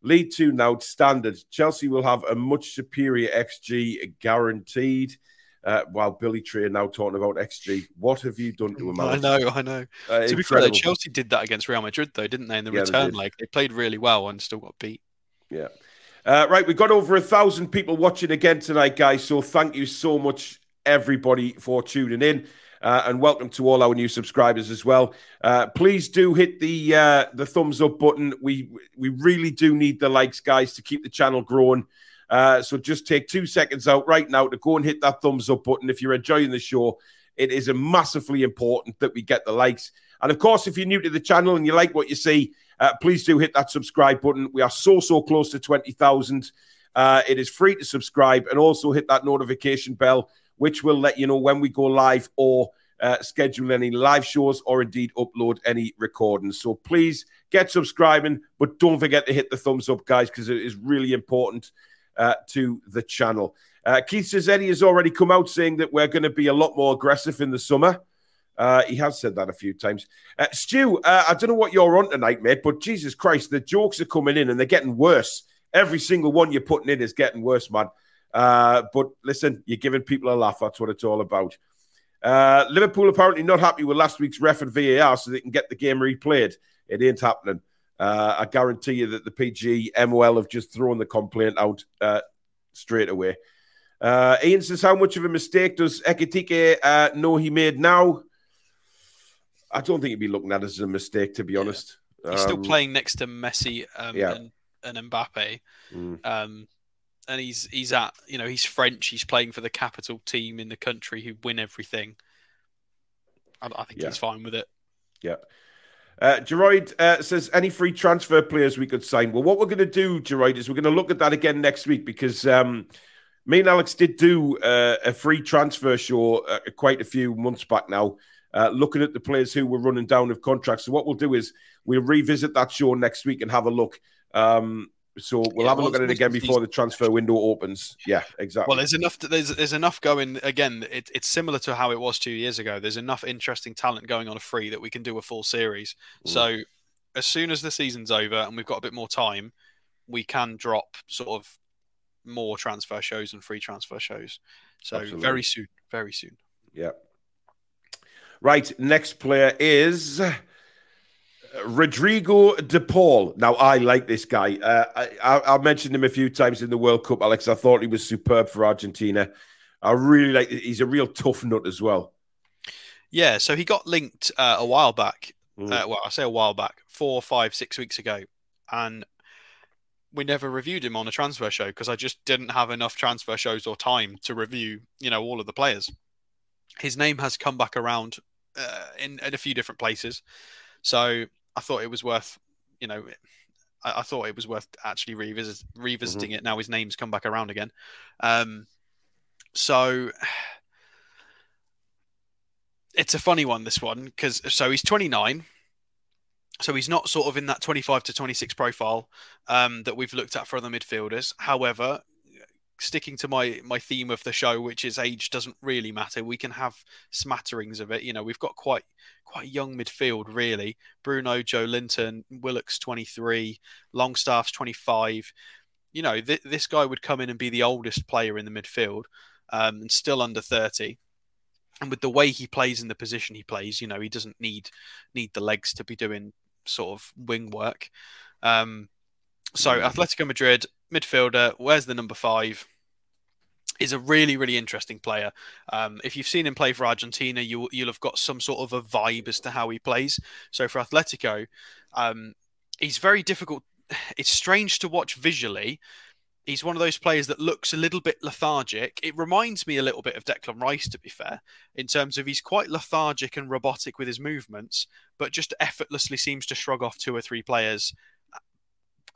Lead 2 now, standard. Chelsea will have a much superior XG guaranteed. Uh, while Billy Tree are now talking about XG, what have you done to him? I know, I know. Uh, to be fair, though, Chelsea did that against Real Madrid, though, didn't they? In the yeah, return leg, they played really well and still got beat. Yeah. Uh, right, we've got over a thousand people watching again tonight, guys. So thank you so much, everybody, for tuning in. Uh, and welcome to all our new subscribers as well. Uh, please do hit the uh, the thumbs up button. We we really do need the likes, guys, to keep the channel growing. Uh, so just take two seconds out right now to go and hit that thumbs up button if you're enjoying the show. It is massively important that we get the likes. And of course, if you're new to the channel and you like what you see, uh, please do hit that subscribe button. We are so, so close to 20,000. Uh, it is free to subscribe and also hit that notification bell, which will let you know when we go live or uh, schedule any live shows or indeed upload any recordings. So please get subscribing, but don't forget to hit the thumbs up, guys, because it is really important uh, to the channel. Uh, Keith says Eddie has already come out saying that we're going to be a lot more aggressive in the summer. Uh, he has said that a few times. Uh, Stu, uh, I don't know what you're on tonight, mate, but Jesus Christ, the jokes are coming in and they're getting worse. Every single one you're putting in is getting worse, man. Uh, but listen, you're giving people a laugh. That's what it's all about. Uh, Liverpool apparently not happy with last week's ref and VAR, so they can get the game replayed. It ain't happening. Uh, I guarantee you that the PG MOL have just thrown the complaint out straight away. Ian says, How much of a mistake does Ekitike know he made now? I don't think he'd be looking at it as a mistake, to be yeah. honest. He's um, still playing next to Messi um, yeah. and, and Mbappe. Mm. Um, and he's he's at you know he's French. He's playing for the capital team in the country who win everything. I, I think Yeah. he's fine with it. Yeah. Uh, Geroid uh, says any free transfer players we could sign. Well, what we're going to do, Geroid, is we're going to look at that again next week because um, me and Alex did do uh, a free transfer show uh, quite a few months back now, uh, looking at the players who were running down of contracts. So what we'll do is we'll revisit that show next week and have a look. Um, so we'll Yeah, have a look at it again before the transfer window opens. Yeah, exactly. Well, there's enough. There's there's enough going. Again, it, it's similar to how it was two years ago. There's enough interesting talent going on a free that we can do a full series. Mm. So as soon as the season's over and we've got a bit more time, we can drop sort of more transfer shows and free transfer shows. So Absolutely. very soon, very soon. Yeah. Right. Next player is Rodrigo De Paul. Now, I like this guy. Uh, I, I, I mentioned him a few times in the World Cup, Alex. I thought he was superb for Argentina. I really like. He's a real tough nut as well. Yeah. So he got linked uh, a while back. Mm. Uh, well, I say a while back, four, five, six weeks ago, and we never reviewed him on a transfer show because I just didn't have enough transfer shows or time to review, you know, all of the players. His name has come back around uh, in, in a few different places, so I thought it was worth, you know, I, I thought it was worth actually revisit, revisiting it. Now his name's come back around again, um, so it's a funny one. This one because so he's 29 so he's not sort of in that 25 to 26 profile um, that we've looked at for other midfielders. However, sticking to my my theme of the show, which is age doesn't really matter. We can have smatterings of it. You know, we've got quite quite young midfield really. Bruno, Joelinton, Willock's 23, Longstaff's 25. You know, th- this guy would come in and be the oldest player in the midfield um, and still under 30 and with the way he plays in the position he plays, you know, he doesn't need need the legs to be doing sort of wing work. Um, so. Atletico Madrid midfielder, where's the number five? Is a really really interesting player. Um, if you've seen him play for Argentina, you you'll have got some sort of a vibe as to how he plays. So for Atletico, um, he's very difficult. It's strange to watch visually he's one of those players that looks a little bit lethargic. It reminds me a little bit of Declan Rice, to be fair, in terms of he's quite lethargic and robotic with his movements, but just effortlessly seems to shrug off two or three players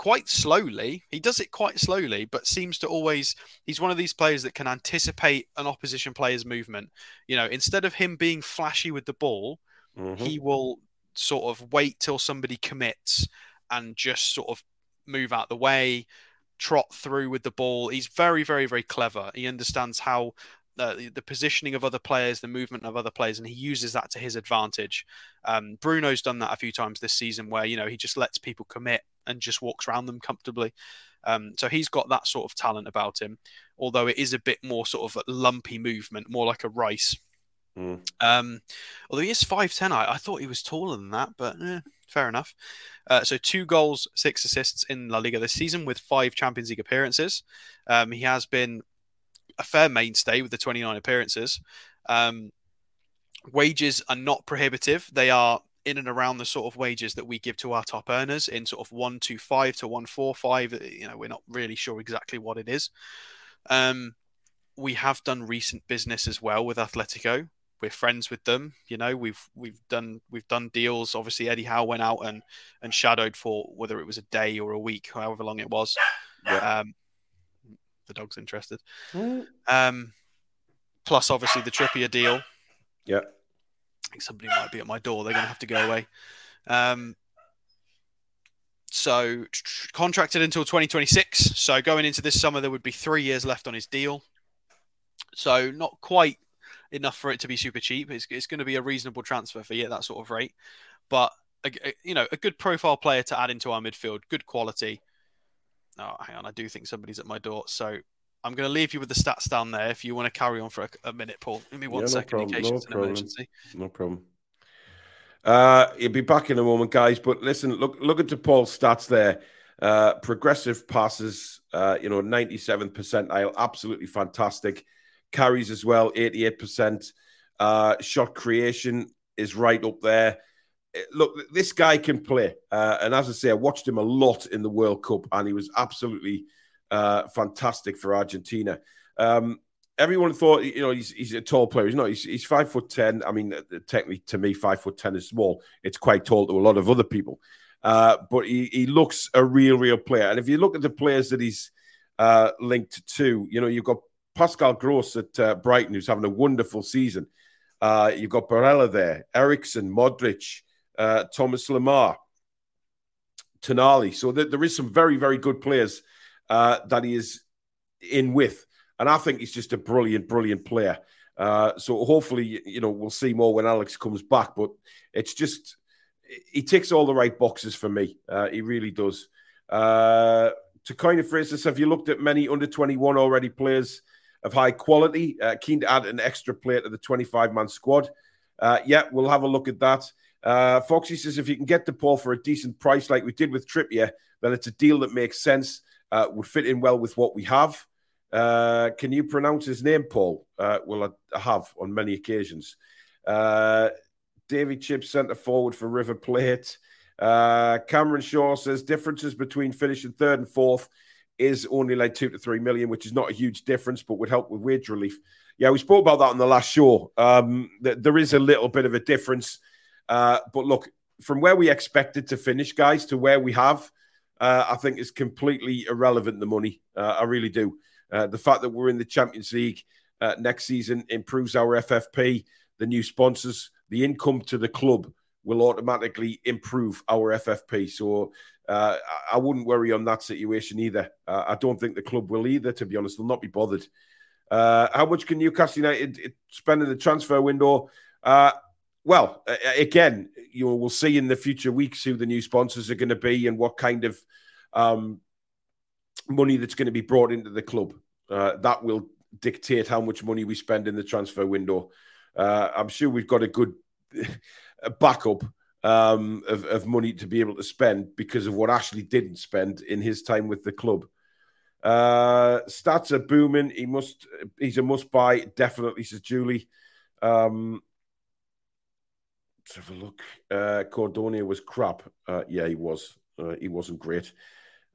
quite slowly. He does it quite slowly, but seems to always. He's one of these players that can anticipate an opposition player's movement. You know, instead of him being flashy with the ball, Mhm. he will sort of wait till somebody commits and just sort of move out the way, trot through with the ball. He's very, very, very clever. He understands how uh, the, positioning of other players, the movement of other players, and he uses that to his advantage. Um, Bruno's done that a few times this season, where you know he just lets people commit and just walks around them comfortably. Um, so he's got that sort of talent about him, although it is a bit more sort of lumpy movement, more like a Rice. Mm. Um, although he is 5'10, I, I thought he was taller than that, but eh, fair enough. Uh, so two goals, six assists in La Liga this season with five Champions League appearances. Um, he has been a fair mainstay with the 29 appearances. Um, wages are not prohibitive. They are in and around the sort of wages that we give to our top earners in sort of 125 to 145. You know, we're not really sure exactly what it is. Um, we have done recent business as well with Atletico we're friends with them. You know, we've we've done we've done deals. Obviously, Eddie Howe went out and and shadowed for whether it was a day or a week, however long it was. Yeah. Um, the dog's interested. Mm. Um, plus, obviously, the Trippier deal. Yeah. I think somebody might be at my door. They're going to have to go away. Um, so contracted until 2026. So going into this summer, there would be three years left on his deal. So not quite enough for it to be super cheap. It's, it's going to be a reasonable transfer fee at that sort of rate, but a, a- you know a good profile player to add into our midfield, good quality. Oh, hang on, I do think somebody's at my door, so I'm going to leave you with the stats down there. If you want to carry on for a, a minute, Paul, give me one Yeah, no second problem, in case no it's an problem. emergency. No problem. Uh, he'll be back in a moment, guys. But listen, look, look at Paul's stats there. Uh, progressive passes, uh, you know, 97 percentile, absolutely fantastic. Carries as well, 88 percent. Uh, shot creation is right up there. Eh, Look, this guy can play, uh, and as I say, I watched him a lot in the World Cup, and he was absolutely uh, fantastic for Argentina. Um, everyone thought, you know, he's, he's a tall player. He's not. He's, he's five foot ten. I mean, uh, technically, to me, five foot ten is small. It's quite tall to a lot of other people. Uh, but he, he looks a real, real player. And if you look at the players that he's uh, linked to, you know, you've got Pascal Gross at uh, Brighton, who's having a wonderful season. You've got Barella there, Eriksen, Modric, uh, Thomas Lemar, Tonali. So th- there is some very, very good players uh, that he is in with. And I think he's just a brilliant, brilliant player. Uh, so hopefully, you know, we'll see more when Alex comes back. But it's just, he ticks all the right boxes for me. Uh, he really does. Uh, to kind of phrase this, have you looked at many under 21 already players of high quality? Keen to add an extra player to the 25 man squad. Uh, yeah, we'll have a look at that. Uh, Foxy says if you can get de Paul for a decent price, like we did with Trippier, then it's a deal that makes sense. Uh, would fit in well with what we have. Uh, can you pronounce his name, Paul? Uh, well, I have on many occasions. Uh, David Chip centre forward for River Plate. Uh, Cameron Shaw says differences between finishing third and fourth is only like two to three million, which is not a huge difference, but would help with wage relief. Yeah, we spoke about that on the last show. Um, th- there is a little bit of a difference. Uh, but look, from where we expected to finish, guys, to where we have, uh, I think is completely irrelevant. The money, uh, I really do. Uh, the fact that we're in the Champions League uh, next season improves our FFP. The new sponsors, the income to the club will automatically improve our FFP. So uh, I wouldn't worry on that situation either. I don't think the club will either. To be honest, they'll not be bothered. How much can Newcastle United spend in the transfer window? well, again, you know, we'll see in the future weeks who the new sponsors are going to be and what kind of um, money that's going to be brought into the club. Uh, that will dictate how much money we spend in the transfer window. Uh, I'm sure we've got a good backup um, of, of, money to be able to spend because of what Ashley didn't spend in his time with the club. Uh, stats are booming. He must. He's a must buy. Definitely, says Julie. Um, let's have a look. Uh, Cordonia was crap. Uh, yeah, he was. Uh, he wasn't great.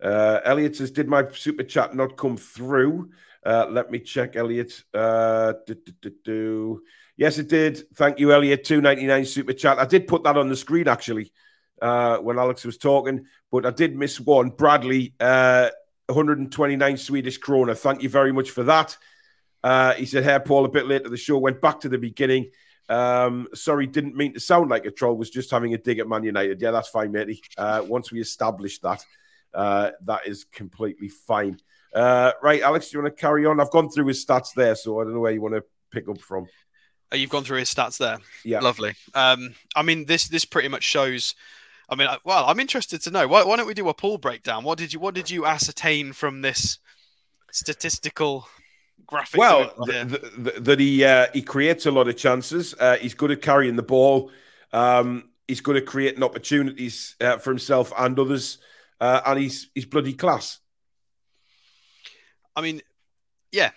Uh, Elliot says, "Did my super chat not come through?" Uh, let me check, Elliot. Uh, yes, it did. Thank you, Elliot. Two ninety nine super chat. I did put that on the screen actually uh, when Alex was talking, but I did miss one. Bradley, uh, one hundred and twenty nine Swedish krona. Thank you very much for that. Uh, he said, "Hey, Paul, a bit late to the show. Went back to the beginning." Um, sorry, didn't mean to sound like a troll. Was just having a dig at Man United. Yeah, that's fine, matey. Uh, once we establish that, uh, that is completely fine. Uh, right, Alex, do you want to carry on? I've gone through his stats there, so I don't know where you want to pick up from. Oh, you've gone through his stats there. Yeah, lovely. Um, I mean, this this pretty much shows. I mean, well, I'm interested to know. Why, why don't we do a pool breakdown? What did you What did you ascertain from this statistical? graphic. Well, that he uh, he creates a lot of chances. Uh, he's good at carrying the ball. Um, he's good at creating opportunities uh, for himself and others, uh, and he's he's bloody class. I mean, yeah,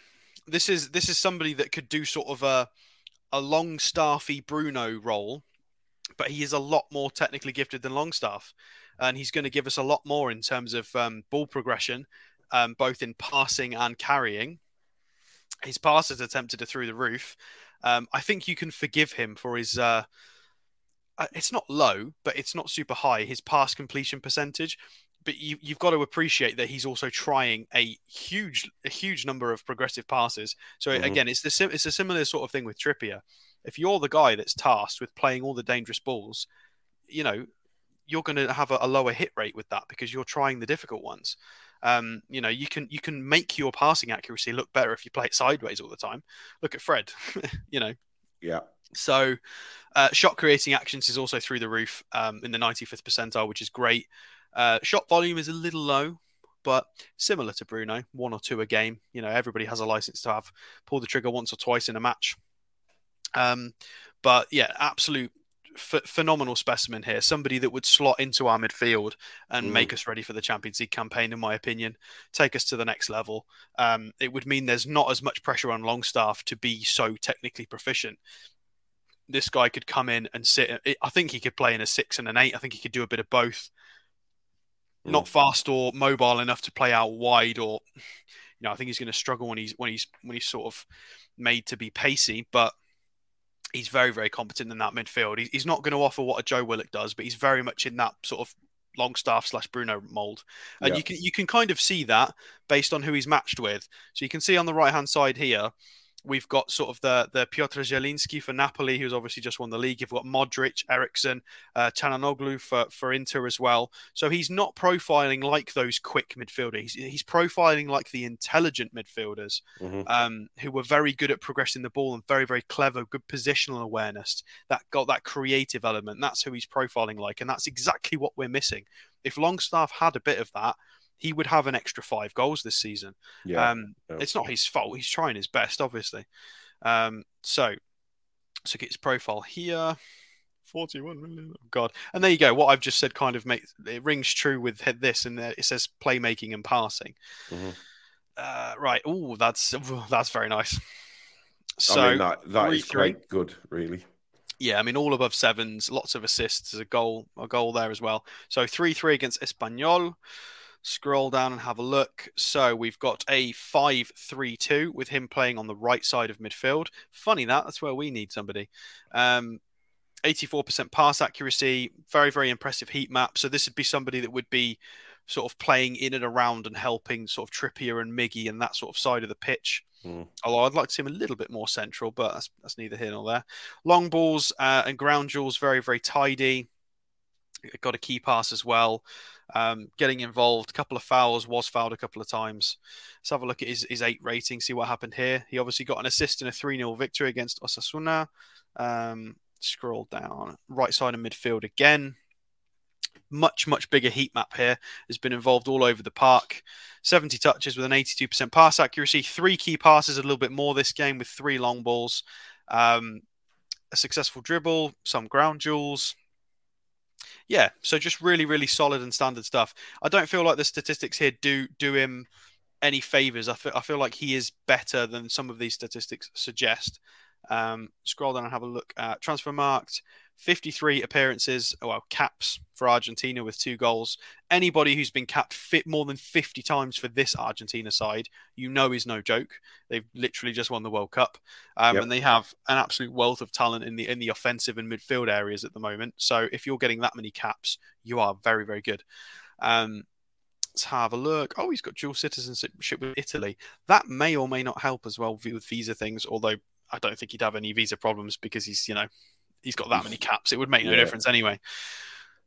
this is this is somebody that could do sort of a a Longstaffy Bruno role, but he is a lot more technically gifted than Longstaff, and he's going to give us a lot more in terms of um, ball progression, um, both in passing and carrying his passes attempted are through the roof. Um, I think you can forgive him for his. Uh, uh, it's not low, but it's not super high. His pass completion percentage, but you, have got to appreciate that he's also trying a huge, a huge number of progressive passes. So mm-hmm. again, it's the it's a similar sort of thing with Trippier. If you're the guy that's tasked with playing all the dangerous balls, you know you're going to have a, a lower hit rate with that because you're trying the difficult ones. Um, you know, you can you can make your passing accuracy look better if you play it sideways all the time. Look at Fred, you know. Yeah. So, uh, shot creating actions is also through the roof um, in the 95th percentile, which is great. Uh, shot volume is a little low, but similar to Bruno, one or two a game. You know, everybody has a license to have pull the trigger once or twice in a match. Um, but yeah, absolute phenomenal specimen here. Somebody that would slot into our midfield and mm. make us ready for the Champions League campaign, in my opinion. Take us to the next level. Um, it would mean there's not as much pressure on Longstaff to be so technically proficient. This guy could come in and sit. I think he could play in a six and an eight. I think he could do a bit of both. not fast or mobile enough to play out wide, or you know, I think he's going to struggle when he's when he's when he's sort of made to be pacey, but he's very very competent in that midfield. He's not going to offer what a Joe Willock does, but he's very much in that sort of Longstaff slash Bruno mold, and yeah. you can you can kind of see that based on who he's matched with. So you can see on the right hand side here, We've got sort of the the Piotr Zielinski for Napoli, who's obviously just won the league. You've got Modric, Eriksen, uh, Calhanoglu for, for Inter as well. So he's not profiling like those quick midfielders. He's, he's profiling like the intelligent midfielders mm-hmm. um, who were very good at progressing the ball and very, very clever, good positional awareness. That got that creative element. That's who he's profiling like. And that's exactly what we're missing. If Longstaff had a bit of that, he would have an extra five goals this season. Yeah, um, yeah. It's not his fault. He's trying his best, obviously. Um, so, look at his profile here. 41 million. Oh, God. And there you go. What I've just said kind of makes it rings true with this, and it says playmaking and passing. Mm-hmm. Uh, right. Oh, that's that's very nice. So I mean, that, that three, is quite good, really. Yeah, I mean, all above sevens, lots of assists, a goal, a goal there as well. So three three against Espanyol scroll down and have a look. So we've got a 5 3 2 with him playing on the right side of midfield. Funny that, that's where we need somebody. Um, 84% pass accuracy, very, very impressive heat map. So this would be somebody that would be sort of playing in and around and helping sort of Trippier and Miggy and that sort of side of the pitch. Mm. Although I'd like to see him a little bit more central, but that's, that's neither here nor there. Long balls uh, and ground duels, very, very tidy. Got a key pass as well um, getting involved. A couple of fouls, was fouled a couple of times. Let's have a look at his, his eight rating, see what happened here. He obviously got an assist in a 3 0 victory against Osasuna. Um, scroll down, right side of midfield again. Much, much bigger heat map here. Has been involved all over the park. 70 touches with an 82% pass accuracy. Three key passes, a little bit more this game with three long balls. Um, a successful dribble, some ground duels, yeah, so just really, really solid and standard stuff. I don't feel like the statistics here do do him any favors. I feel, I feel like he is better than some of these statistics suggest. Um, scroll down and have a look at Transfermarkt. 53 appearances, well, caps for Argentina with two goals. Anybody who's been capped fit more than 50 times for this Argentina side, you know is no joke. They've literally just won the World Cup, um, yep. and they have an absolute wealth of talent in the in the offensive and midfield areas at the moment. So if you're getting that many caps, you are very very good. Um, let's have a look. Oh, he's got dual citizenship with Italy. That may or may not help as well with visa things. Although I don't think he'd have any visa problems because he's you know he's got that many caps. It would make no yeah. difference anyway.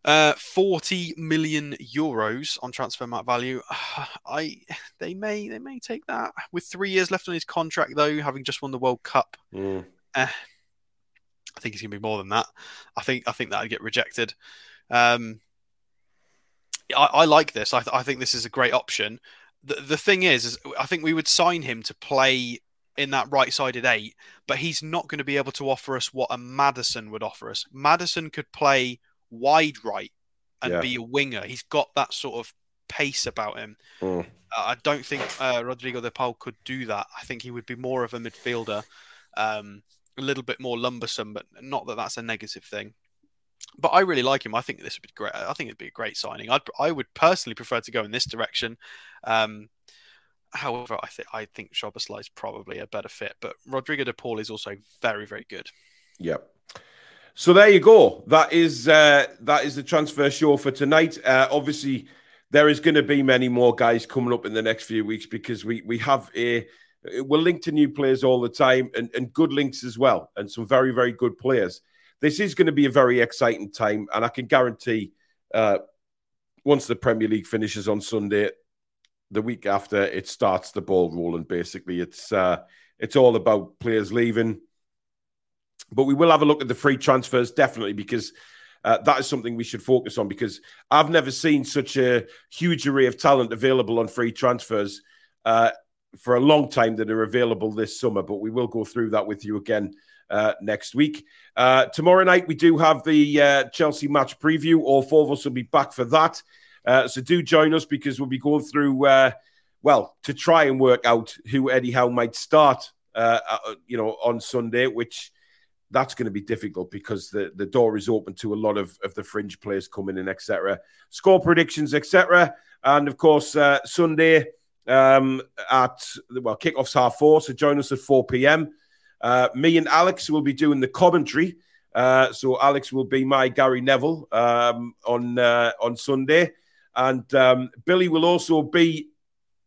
Uh, 40 million euros on Transfermarkt value. I they may they may take that with three years left on his contract though, having just won the World Cup. Mm. Uh, I think he's gonna be more than that. I think I think that'd get rejected. Um, I, I like this. I, th- I think this is a great option. The the thing is, is I think we would sign him to play in that right sided eight, but he's not going to be able to offer us what a Maddison would offer us. Maddison could play wide right and yeah. be a winger. He's got that sort of pace about him. Mm. Uh, I don't think uh, Rodrigo de Paul could do that. I think he would be more of a midfielder, um, a little bit more lumbersome, but not that that's a negative thing. But I really like him. I think this would be great. I think it'd be a great signing. I'd, I would personally prefer to go in this direction. Um, However, I think I think Szoboszlai is probably a better fit, but Rodrigo de Paul is also very, very good. Yep. So there you go. That is uh, that is the transfer show for tonight. Uh, obviously, there is going to be many more guys coming up in the next few weeks because we we have a we're linked to new players all the time and, and good links as well, and some very very good players. This is going to be a very exciting time, and I can guarantee uh, once the Premier League finishes on Sunday, the week after it starts the ball rolling. Basically, it's uh, it's all about players leaving, but we will have a look at the free transfers definitely because. Uh, that is something we should focus on because I've never seen such a huge array of talent available on free transfers uh, for a long time that are available this summer. But we will go through that with you again uh, next week. Uh, tomorrow night, we do have the uh, Chelsea match preview. All four of us will be back for that. Uh, so do join us because we'll be going through, uh, well, to try and work out who Eddie Howe might start, uh, uh, you know, on Sunday, which that's going to be difficult because the, the door is open to a lot of, of the fringe players coming in, etc. Score predictions, etc. And of course, uh, Sunday um, at well, kickoff's half four, so join us at 4 p.m. Uh, me and Alex will be doing the commentary. So Alex will be my Gary Neville um, on on Sunday, and um, Billy will also be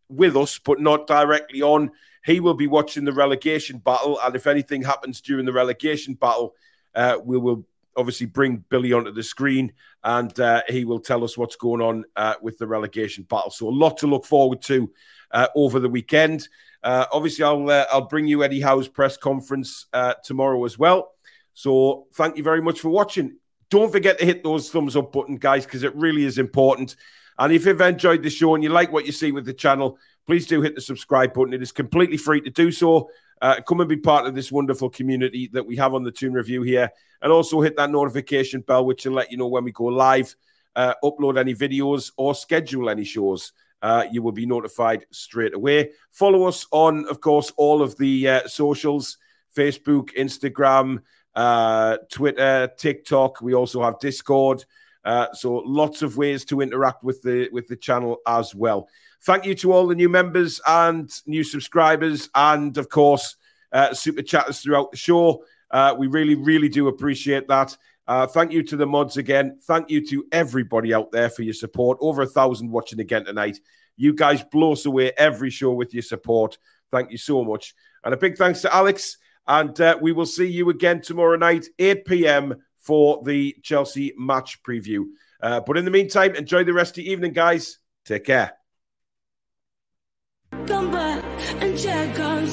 with us, but not directly on. He will be watching the relegation battle, and if anything happens during the relegation battle, uh, we will obviously bring Billy onto the screen, and uh, he will tell us what's going on uh, with the relegation battle. So a lot to look forward to uh, over the weekend. Uh, obviously, I'll uh, I'll bring you Eddie Howe's press conference tomorrow as well. So thank you very much for watching. Don't forget to hit those thumbs up button, guys, because it really is important. And if you've enjoyed the show and you like what you see with the channel, please do hit the subscribe button. It is completely free to do so. Uh, come and be part of this wonderful community that we have on the Toon Review here. And also hit that notification bell, which will let you know when we go live, uh, upload any videos, or schedule any shows. Uh, you will be notified straight away. Follow us on, of course, all of the uh, socials Facebook, Instagram, uh, Twitter, TikTok. We also have Discord. Uh, so lots of ways to interact with the with the channel as well. Thank you to all the new members and new subscribers, and of course, uh, super chatters throughout the show. Uh, we really, really do appreciate that. Uh, thank you to the mods again. Thank you to everybody out there for your support. Over a thousand watching again tonight. You guys blow us away every show with your support. Thank you so much. And a big thanks to Alex. And uh, we will see you again tomorrow night, 8 p.m for the Chelsea match preview. Uh, but in the meantime, enjoy the rest of the evening, guys. Take care. Come back and check on